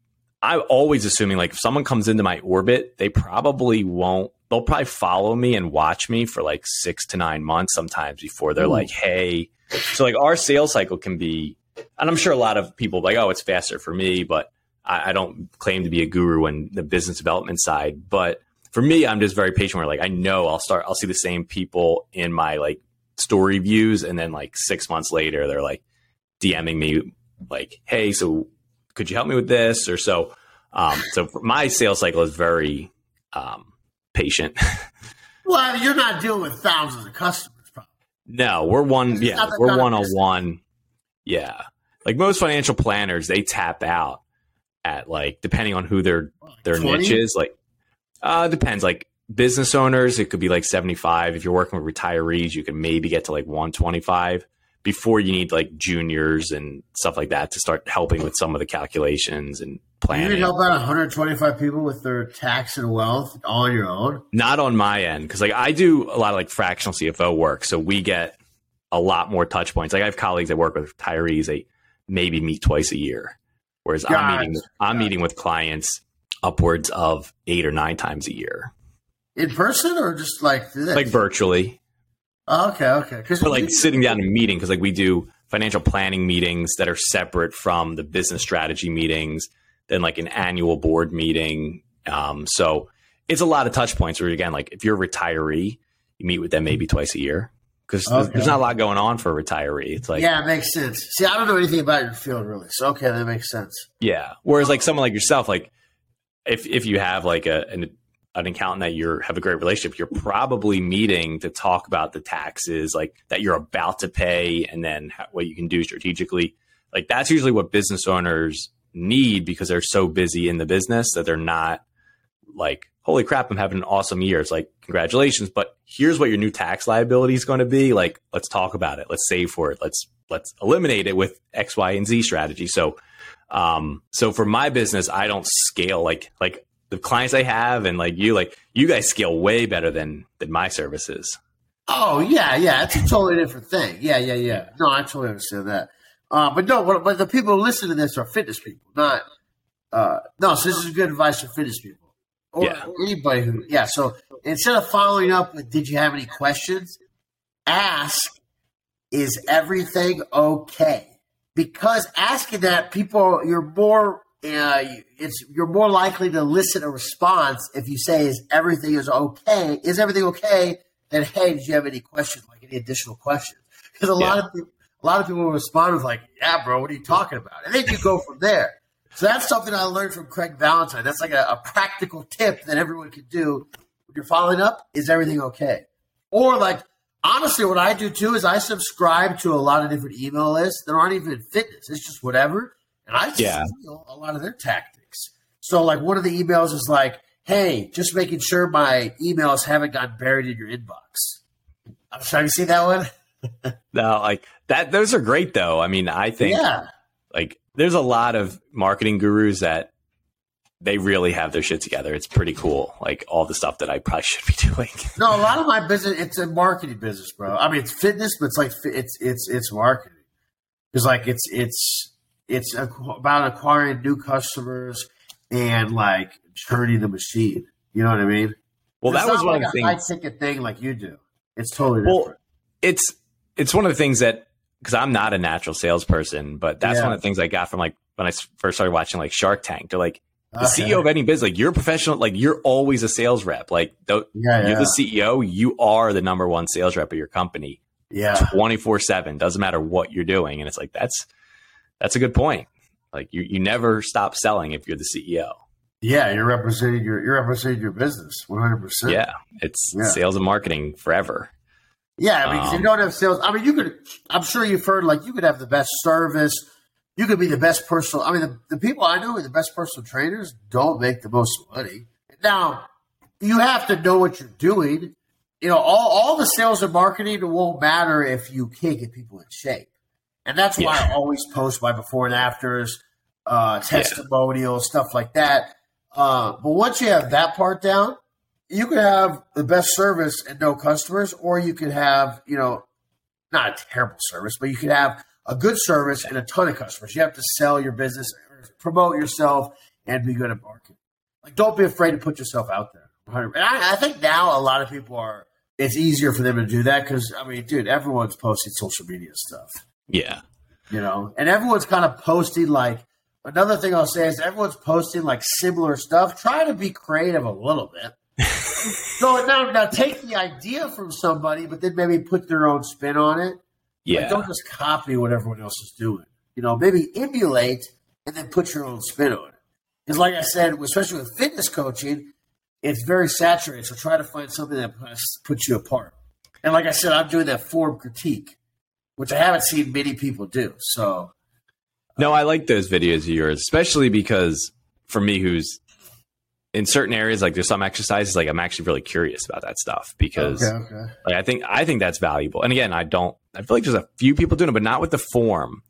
I'm always assuming like if someone comes into my orbit, they probably won't. They'll probably follow me and watch me for like six to nine months sometimes before they're Ooh. like, hey. So like our sales cycle can be, and I'm sure a lot of people like, oh, it's faster for me, but I, I don't claim to be a guru in the business development side. But for me, I'm just very patient. Where like I know I'll start, I'll see the same people in my like story views, and then like six months later, they're like DMing me like, "Hey, so could you help me with this?" Or so. Um, so my sales cycle is very um, patient. well, you're not dealing with thousands of customers, probably. No, we're one. yeah, we're one on one. Yeah, like most financial planners, they tap out at like depending on who their their 20? niche is. Like, uh, depends. Like business owners, it could be like 75. If you're working with retirees, you can maybe get to like 125 before you need like juniors and stuff like that to start helping with some of the calculations and planning. You need help out 125 people with their tax and wealth all on your own? Not on my end because like I do a lot of like fractional CFO work, so we get a lot more touch points. Like I have colleagues that work with retirees, they maybe meet twice a year, whereas I'm meeting I'm meeting with clients upwards of eight or nine times a year in person or just like this? like virtually. Oh, okay, okay. Because like sitting down and meeting because like we do financial planning meetings that are separate from the business strategy meetings, then like an annual board meeting. Um, so it's a lot of touch points. Where again, like if you're a retiree, you meet with them maybe twice a year because okay. there's not a lot going on for a retiree. It's like yeah, it makes sense. See, I don't know anything about your field really, so okay, that makes sense. Yeah. Whereas like someone like yourself, like if if you have like a an an accountant that you have a great relationship, you're probably meeting to talk about the taxes like that you're about to pay and then what you can do strategically. Like that's usually what business owners need because they're so busy in the business that they're not like, holy crap, I'm having an awesome year. It's like, congratulations, but here's what your new tax liability is going to be. Like, let's talk about it. Let's save for it. Let's let's eliminate it with X, Y, and Z strategy. So um, so for my business, I don't scale like like the clients I have and like you, like you guys scale way better than than my services. Oh yeah, yeah, it's a totally different thing. Yeah, yeah, yeah. No, I totally understand that. Uh, but no, but, but the people who listen to this are fitness people, not uh, no. So this is good advice for fitness people or yeah. anybody who yeah. So instead of following up with "Did you have any questions?" ask, "Is everything okay?" Because asking that, people you're more uh, it's you're more likely to elicit a response if you say, "Is everything is okay? Is everything okay?" Than, "Hey, did you have any questions? Like any additional questions?" Because a yeah. lot of people, a lot of people will respond with like, "Yeah, bro, what are you talking about?" And then you go from there. So that's something I learned from Craig Ballantyne That's like a, a practical tip that everyone can do when you're following up. Is everything okay? Or like honestly, what I do too is I subscribe to a lot of different email lists that aren't even fitness. It's just whatever. And I yeah. steal a lot of their tactics. So, like, one of the emails is like, hey, just making sure my emails haven't gotten buried in your inbox. I'm trying to see that one. no, like that. Those are great, though. I mean, I think, yeah. like, there's a lot of marketing gurus that they really have their shit together. It's pretty cool. Like all the stuff that I probably should be doing. no, a lot of my business, it's a marketing business, bro. I mean, it's fitness, but it's like it's it's it's marketing. It's like it's it's it's about acquiring new customers and like turning the machine. You know what I mean? Well, that was one like of the things. I a thing like you do. It's totally well, different. It's it's one of the things that because I'm not a natural salesperson, but that's yeah. one of the things I got from like when I first started watching like Shark Tank. They're like, The uh, okay. CEO of any business, like you're a professional, like you're always a sales rep. Like yeah, yeah. you're the CEO, you are the number one sales rep of your company. Yeah. 24 seven. Doesn't matter what you're doing. And it's like, that's, that's a good point. Like you, you never stop selling if you're the CEO. Yeah. You're representing your, you're representing your business 100%. Yeah. It's yeah. sales and marketing forever. Yeah. I mean, um, if you don't have sales, I mean, you could, I'm sure you've heard like you could have the best service. You could be the best personal. I mean, the, the people I know are the best personal trainers don't make the most money. Now, you have to know what you're doing you know, all, all the sales and marketing won't matter if you can't get people in shape. And that's why yeah. I always post my before and afters, uh, testimonials, yeah. stuff like that. Uh, but once you have that part down, you can have the best service and no customers, or you could have, you know, not a terrible service, but you could have a good service and a ton of customers. You have to sell your business, promote yourself, and be good at marketing. Like, don't be afraid to put yourself out there. And I, I think now a lot of people are it's easier for them to do that because I mean, dude, everyone's posting social media stuff. Yeah, you know, and everyone's kind of posting like. Another thing I'll say is everyone's posting like similar stuff. Try to be creative a little bit. so now, now take the idea from somebody, but then maybe put their own spin on it. Yeah, like, don't just copy what everyone else is doing. You know, maybe emulate and then put your own spin on it. Because, like I said, especially with fitness coaching, it's very saturated. So try to find something that puts you apart. And like I said, I'm doing that form critique, which I haven't seen many people do. So, no, I like those videos of yours, especially because for me, who's in certain areas, like there's some exercises, like I'm actually really curious about that stuff because, okay, okay. like I think I think that's valuable. And again, I don't. I feel like there's a few people doing it, but not with the form.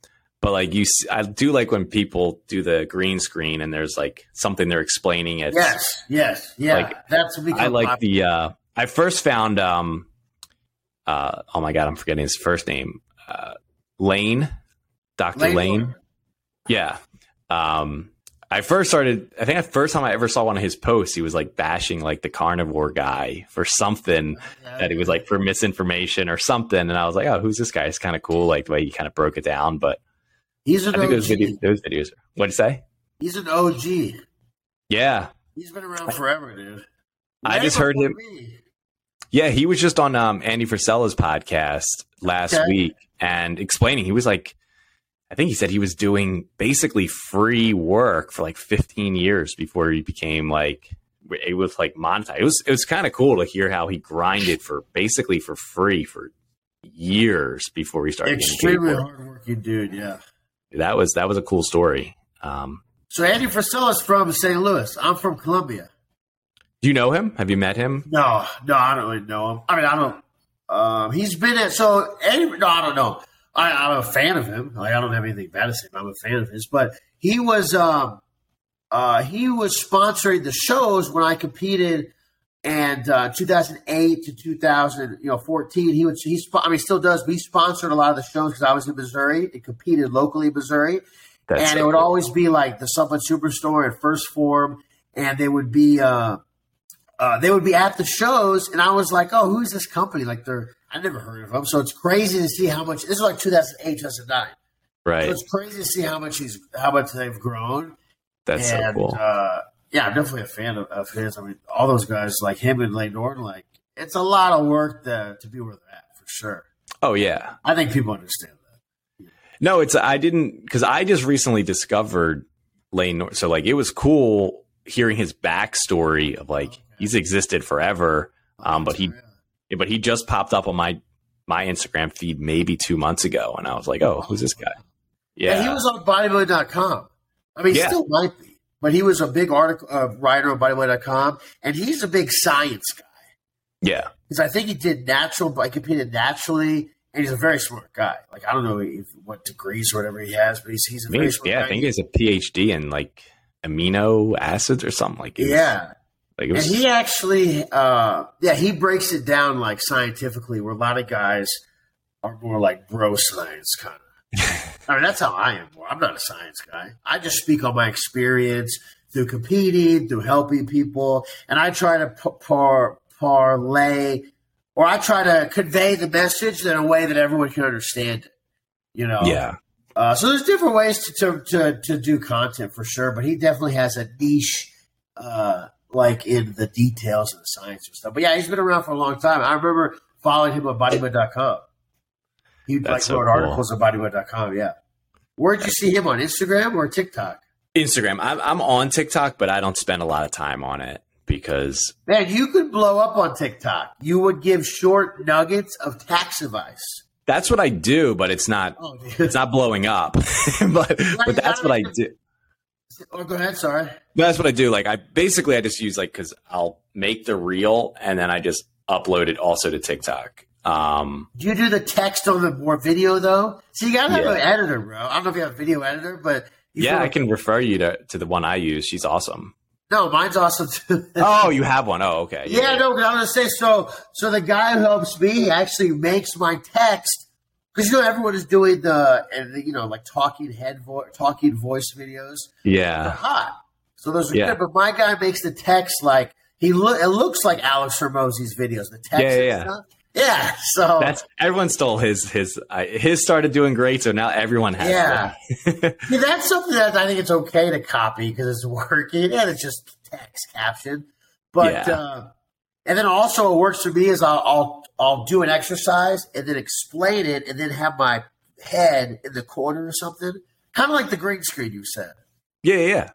But like you, I do like when people do the green screen and there's like something they're explaining. It's yes, yes, yeah. Like, That's I like popular. the. uh I first found. um uh Oh my god, I'm forgetting his first name. Uh Layne, Doctor Lane. Layne. Yeah. Um I first started. I think the first time I ever saw one of his posts, he was like bashing like the carnivore guy for something yeah, that he was like for misinformation or something, and I was like, oh, who's this guy? It's kind of cool, like the way he kind of broke it down. But He's an I think OG. those videos, those videos. What'd you say? He's an OG. Yeah. He's been around forever, dude. I just heard him. Me. Yeah, he was just on um, Andy Frisella's podcast last okay. week and explaining. He was like, I think he said he was doing basically free work for like 15 years before he became like it was like monetized. It was it was kind of cool to hear how he grinded for basically for free for years before he started. Extremely hardworking dude. Yeah that was that was a cool story. Um, so Andy Frisella is from St. Louis. I'm from Columbia. Do you know him? Have you met him? No, no, I don't really know him. I mean, I don't. Um, he's been at so. No, I don't know. I, am a fan of him. Like, I don't have anything bad to say. I'm a fan of his, but he was um, uh, he was sponsoring the shows when I competed and uh, 2008 to 2000, you know, 14, he was he. I mean, still does. He sponsored a lot of the shows because I was in Missouri and competed locally in Missouri, That's and so it would cool. always be like the Supplement Superstore at 1st Phorm, and they would be uh, uh, they would be at the shows, and I was like, oh, who's this company? Like they're I never heard of them, so it's crazy to see how much. This is like 2008, 2009. Right. So it's crazy to see how much he's how much they've grown. That's and, so cool. Uh, yeah, I'm definitely a fan of, of, his. I mean, all those guys like him and Layne Norton, like it's a lot of work to, to be where they're at for sure. Oh yeah, I think people understand that. No, it's I didn't because I just recently discovered Layne Norton, so like it was cool hearing his backstory of like. He's existed forever, um, but he, yeah. but he just popped up on my my Instagram feed maybe two months ago, and I was like, oh, who's this guy? Yeah, he was on bodybuilding.com. I mean, yeah. still might be but he was a big article uh, writer on bodybuilding.com, and he's a big science guy. Yeah, because I think he did natural, but I competed naturally, and he's a very smart guy. Like I don't know if, what degrees or whatever he has, but he's he's a very smart yeah. Guy. I think he has a PhD in like amino acids or something like. It yeah. Like was, and he actually, uh, yeah, he breaks it down like scientifically, where a lot of guys are more like bro science kind of. I mean, that's how I am. I'm not a science guy. I just speak on my experience through competing, through helping people, and I try to par, parlay or I try to convey the message in a way that everyone can understand it. You know? Yeah. Uh, so there's different ways to, to, to, to, do content for sure, but he definitely has a niche, uh, like in the details of the science and stuff. But yeah, he's been around for a long time. I remember following him on bodybuilding.com. He like so wrote cool. articles on bodybuilding.com. Yeah. Where'd you see him on Instagram or TikTok? Instagram. I'm, I'm on TikTok, but I don't spend a lot of time on it because man, you could blow up on TikTok. You would give short nuggets of tax advice. That's what I do, but it's not oh, it's not blowing up. but but that's what I do. Oh, go ahead. Sorry. That's what I do. Like I basically I just use like because I'll make the reel and then I just upload it also to TikTok. Um, do you do the text on the more video though? So you gotta have yeah. an editor, bro. I don't know if you have a video editor, but yeah, I can refer you to to the one I use. She's awesome. No, mine's awesome too. oh, you have one. Oh, okay. Yeah, yeah no, I'm gonna say so. So the guy who helps me actually makes my text because you know everyone is doing the and you know like talking head vo- talking voice videos. Yeah, They're hot. So those are yeah. good. But my guy makes the text like he look. It looks like Alex Hormozi's videos. The text. Yeah, yeah. yeah. Yeah, so that's everyone stole his his uh, his started doing great, so now everyone has. Yeah, yeah that's something that I think it's okay to copy because it's working and it's just text caption. But yeah. uh, and then also what works for me is I'll, I'll I'll do an exercise and then explain it and then have my head in the corner or something, kind of like the green screen you said. Yeah, yeah.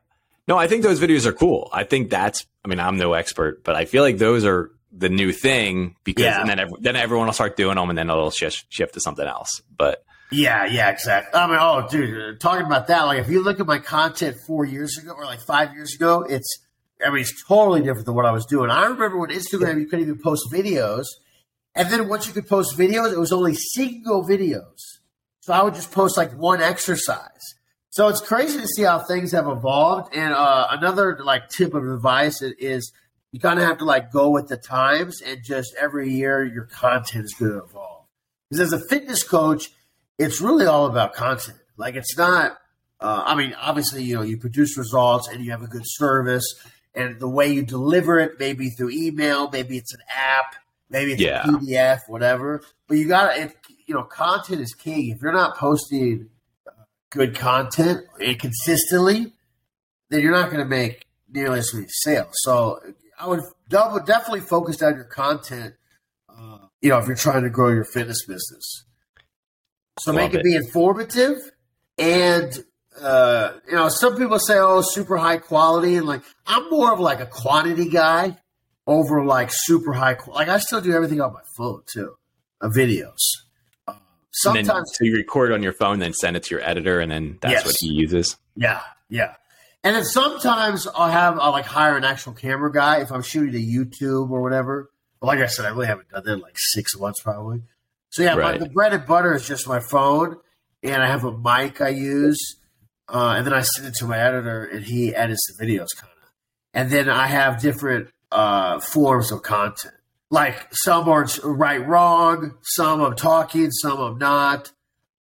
No, I think those videos are cool. I think that's. I mean, I'm no expert, but I feel like those are the new thing because yeah. and then every, then everyone will start doing them and then it'll shift shift to something else. But yeah, yeah, exactly. I mean, oh, dude, uh, talking about that, like if you look at my content four years ago or like five years ago, it's I mean, it's totally different than what I was doing. I remember when Instagram you couldn't even post videos, and then once you could post videos, it was only single videos. So I would just post like one exercise. So it's crazy to see how things have evolved. And uh, another like tip of advice is you kind of have to like go with the times and just every year your content is going to evolve. Because as a fitness coach, it's really all about content. Like it's not. Uh, I mean, obviously, you know, you produce results and you have a good service, and the way you deliver it, maybe through email, maybe it's an app, maybe it's yeah. a PDF, whatever. But you got to, you know, content is king. If you're not posting good content consistently, then you're not going to make nearly as many sales. So I would double, definitely focus on your content. Uh, you know, if you're trying to grow your fitness business, so Love make it, it, be informative and. Uh, you know, some people say, "Oh, super high quality," and like I'm more of like a quantity guy over like super high. Like I still do everything on my phone too, uh, videos. Uh, sometimes then, so you record on your phone, then send it to your editor, and then that's yes. what he uses. Yeah, yeah. And then sometimes I'll have I'll like hire an actual camera guy if I'm shooting a YouTube or whatever. But like I said, I really haven't done that in like six months probably. So yeah, right. my, the bread and butter is just my phone, and I have a mic I use, uh, and then I send it to my editor, and he edits the videos kind of. And then I have different uh, forms of content. Like some are right, wrong, some I'm talking, some I'm not.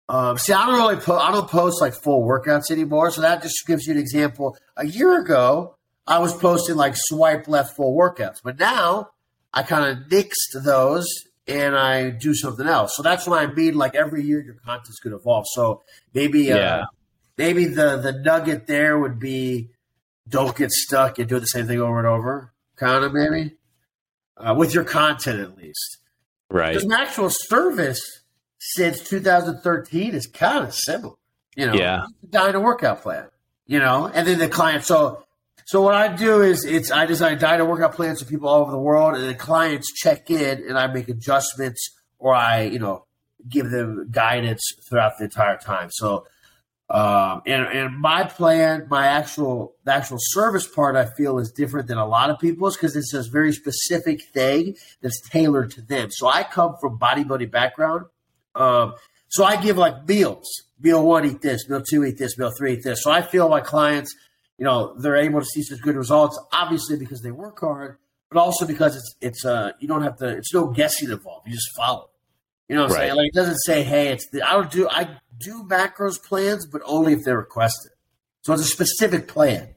Um, see, I don't really po- I don't post like full workouts anymore, so that just gives you an example. A year ago, I was posting like swipe left full workouts, but now I kind of nixed those and I do something else. So that's what I mean. Like every year, your content's going to evolve. So maybe, uh, yeah. maybe the the nugget there would be don't get stuck and do the same thing over and over. Kind of maybe uh, with your content at least. Right. Because an actual service since 2013 is kind of similar. You know, yeah, Dyna workout plan. You know, and then the client. So, so what I do is it's I design Dyna workout plans for people all over the world, and the clients check in, and I make adjustments or I, you know, give them guidance throughout the entire time. So, um, and and my plan, my actual the actual service part, I feel is different than a lot of people's because it's a very specific thing that's tailored to them. So I come from bodybuilding background. Um, so I give like meals. Meal one, eat this. Meal two, eat this. Meal three, eat this. So I feel my clients, you know, they're able to see such good results. Obviously because they work hard, but also because it's it's uh you don't have to. It's no guessing involved. You just follow. You know what I'm right. saying? Like it doesn't say, hey, it's the, I don't do I do macros plans, but only if they're requested. So it's a specific plan.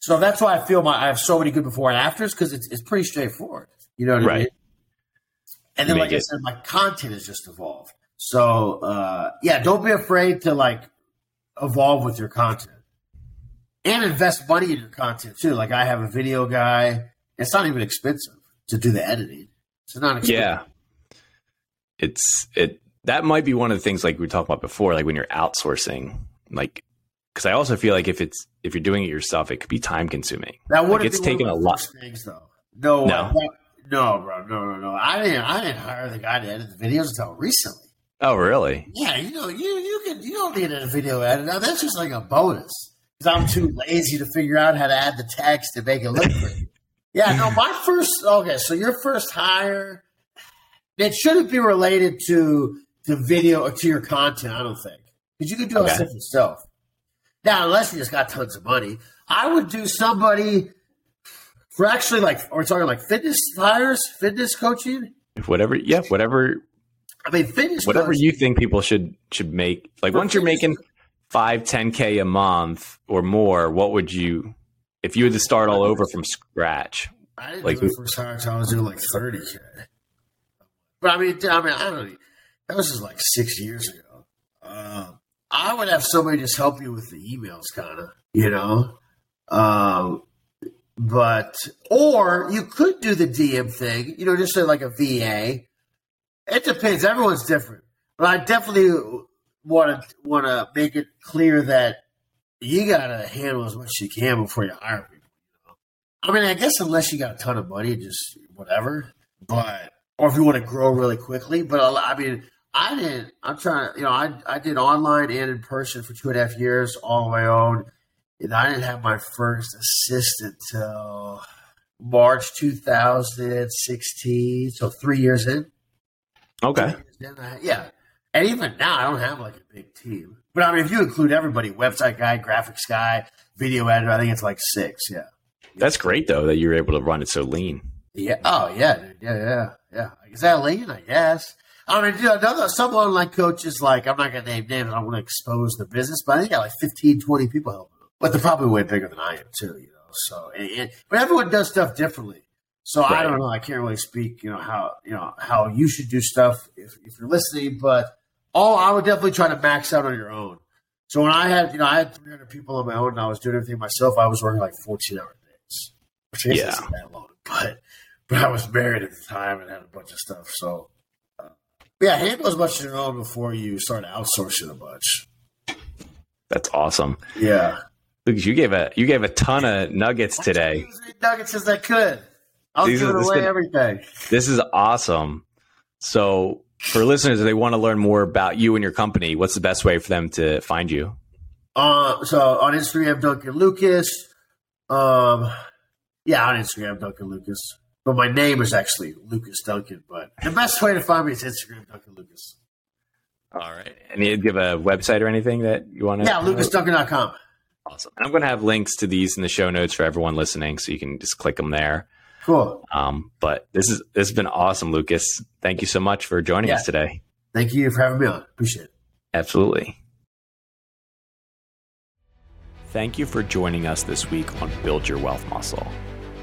So that's why I feel my I have so many good before and afters because it's it's pretty straightforward. You know what right. I mean? And then, like it. I said, my content has just evolved. So uh, yeah, don't be afraid to like evolve with your content and invest money in your content too. Like I have a video guy. It's not even expensive to do the editing. It's not expensive. Yeah. It's it that might be one of the things like we talked about before, like when you're outsourcing, like because I also feel like if it's if you're doing it yourself, it could be time consuming. That would like, it's taken a lot. Things though. No, no, no, bro, no, no, no. I didn't. I didn't hire the guy to edit the videos until recently. Oh, really? Yeah, you know, you you can you don't need a video editor. That's just like a bonus because I'm too lazy to figure out how to add the text to make it look pretty. Yeah, no, my first okay, so your first hire, it shouldn't be related to the video or to your content. I don't think because you can do all okay. stuff yourself. Now, unless you just got tons of money, I would do somebody for actually like we're talking like fitness hires, fitness coaching. Whatever, yeah, whatever. I mean, fitness. Whatever coaching. you think people should should make. Like once you're making five, ten k a month or more, what would you if you had to start all over from scratch? I didn't like, do first hire I was doing like thirty k. But I mean, I mean, I don't. That was just like six years ago. Um, I would have somebody just help you with the emails, kind of, you know. Um, but or you could do the DM thing, you know, just like a VA. It depends. Everyone's different, but I definitely want to want to make it clear that you gotta handle as much as you can before you hire people. I mean, I guess unless you got a ton of money, just whatever. But or if you want to grow really quickly, but I mean, I didn't. I'm trying. You know, I I did online and in person for two and a half years, all on my own. And I didn't have my first assistant till March 2016, so three years in. Okay. I, yeah, and even now I don't have like a big team. But I mean, if you include everybody, website guy, graphics guy, video editor, I think it's like six. Yeah. That's great though that you're able to run it so lean. Yeah. Oh yeah. Yeah. Yeah. Yeah. Is that lean? I guess. I mean, you know, another, some online coaches, like, I'm not going to name names, I don't want to expose the business, but I think I got like 15, 20 people helping them. But they're probably way bigger than I am, too, you know. So, and, and, but everyone does stuff differently. So right. I don't know. I can't really speak, you know, how, you know, how you should do stuff if, if you're listening, but all I would definitely try to max out on your own. So when I had, you know, I had 300 people on my own and I was doing everything myself, I was working like 14 hour days, which yeah. isn't that long, but, but I was married at the time and had a bunch of stuff. So, yeah, handle as much as your own before you start outsourcing a bunch. That's awesome. Yeah. Lucas, you gave a you gave a ton of nuggets today. nuggets as I could. I was These giving away been, everything. This is awesome. So, for listeners, if they want to learn more about you and your company, what's the best way for them to find you? Uh, so on Instagram, Duncan Lucas. Um, yeah, on Instagram, Duncan Lucas. But my name is actually Lucas Duncan. But the best way to find me is Instagram, Duncan Lucas. All right. And you give a website or anything that you want to? Yeah, lucasduncan.com. Awesome. And I'm going to have links to these in the show notes for everyone listening, so you can just click them there. Cool. Um, but this is this has been awesome, Lucas. Thank you so much for joining yeah. us today. Thank you for having me on. Appreciate it. Absolutely. Thank you for joining us this week on Build Your Wealth Muscle.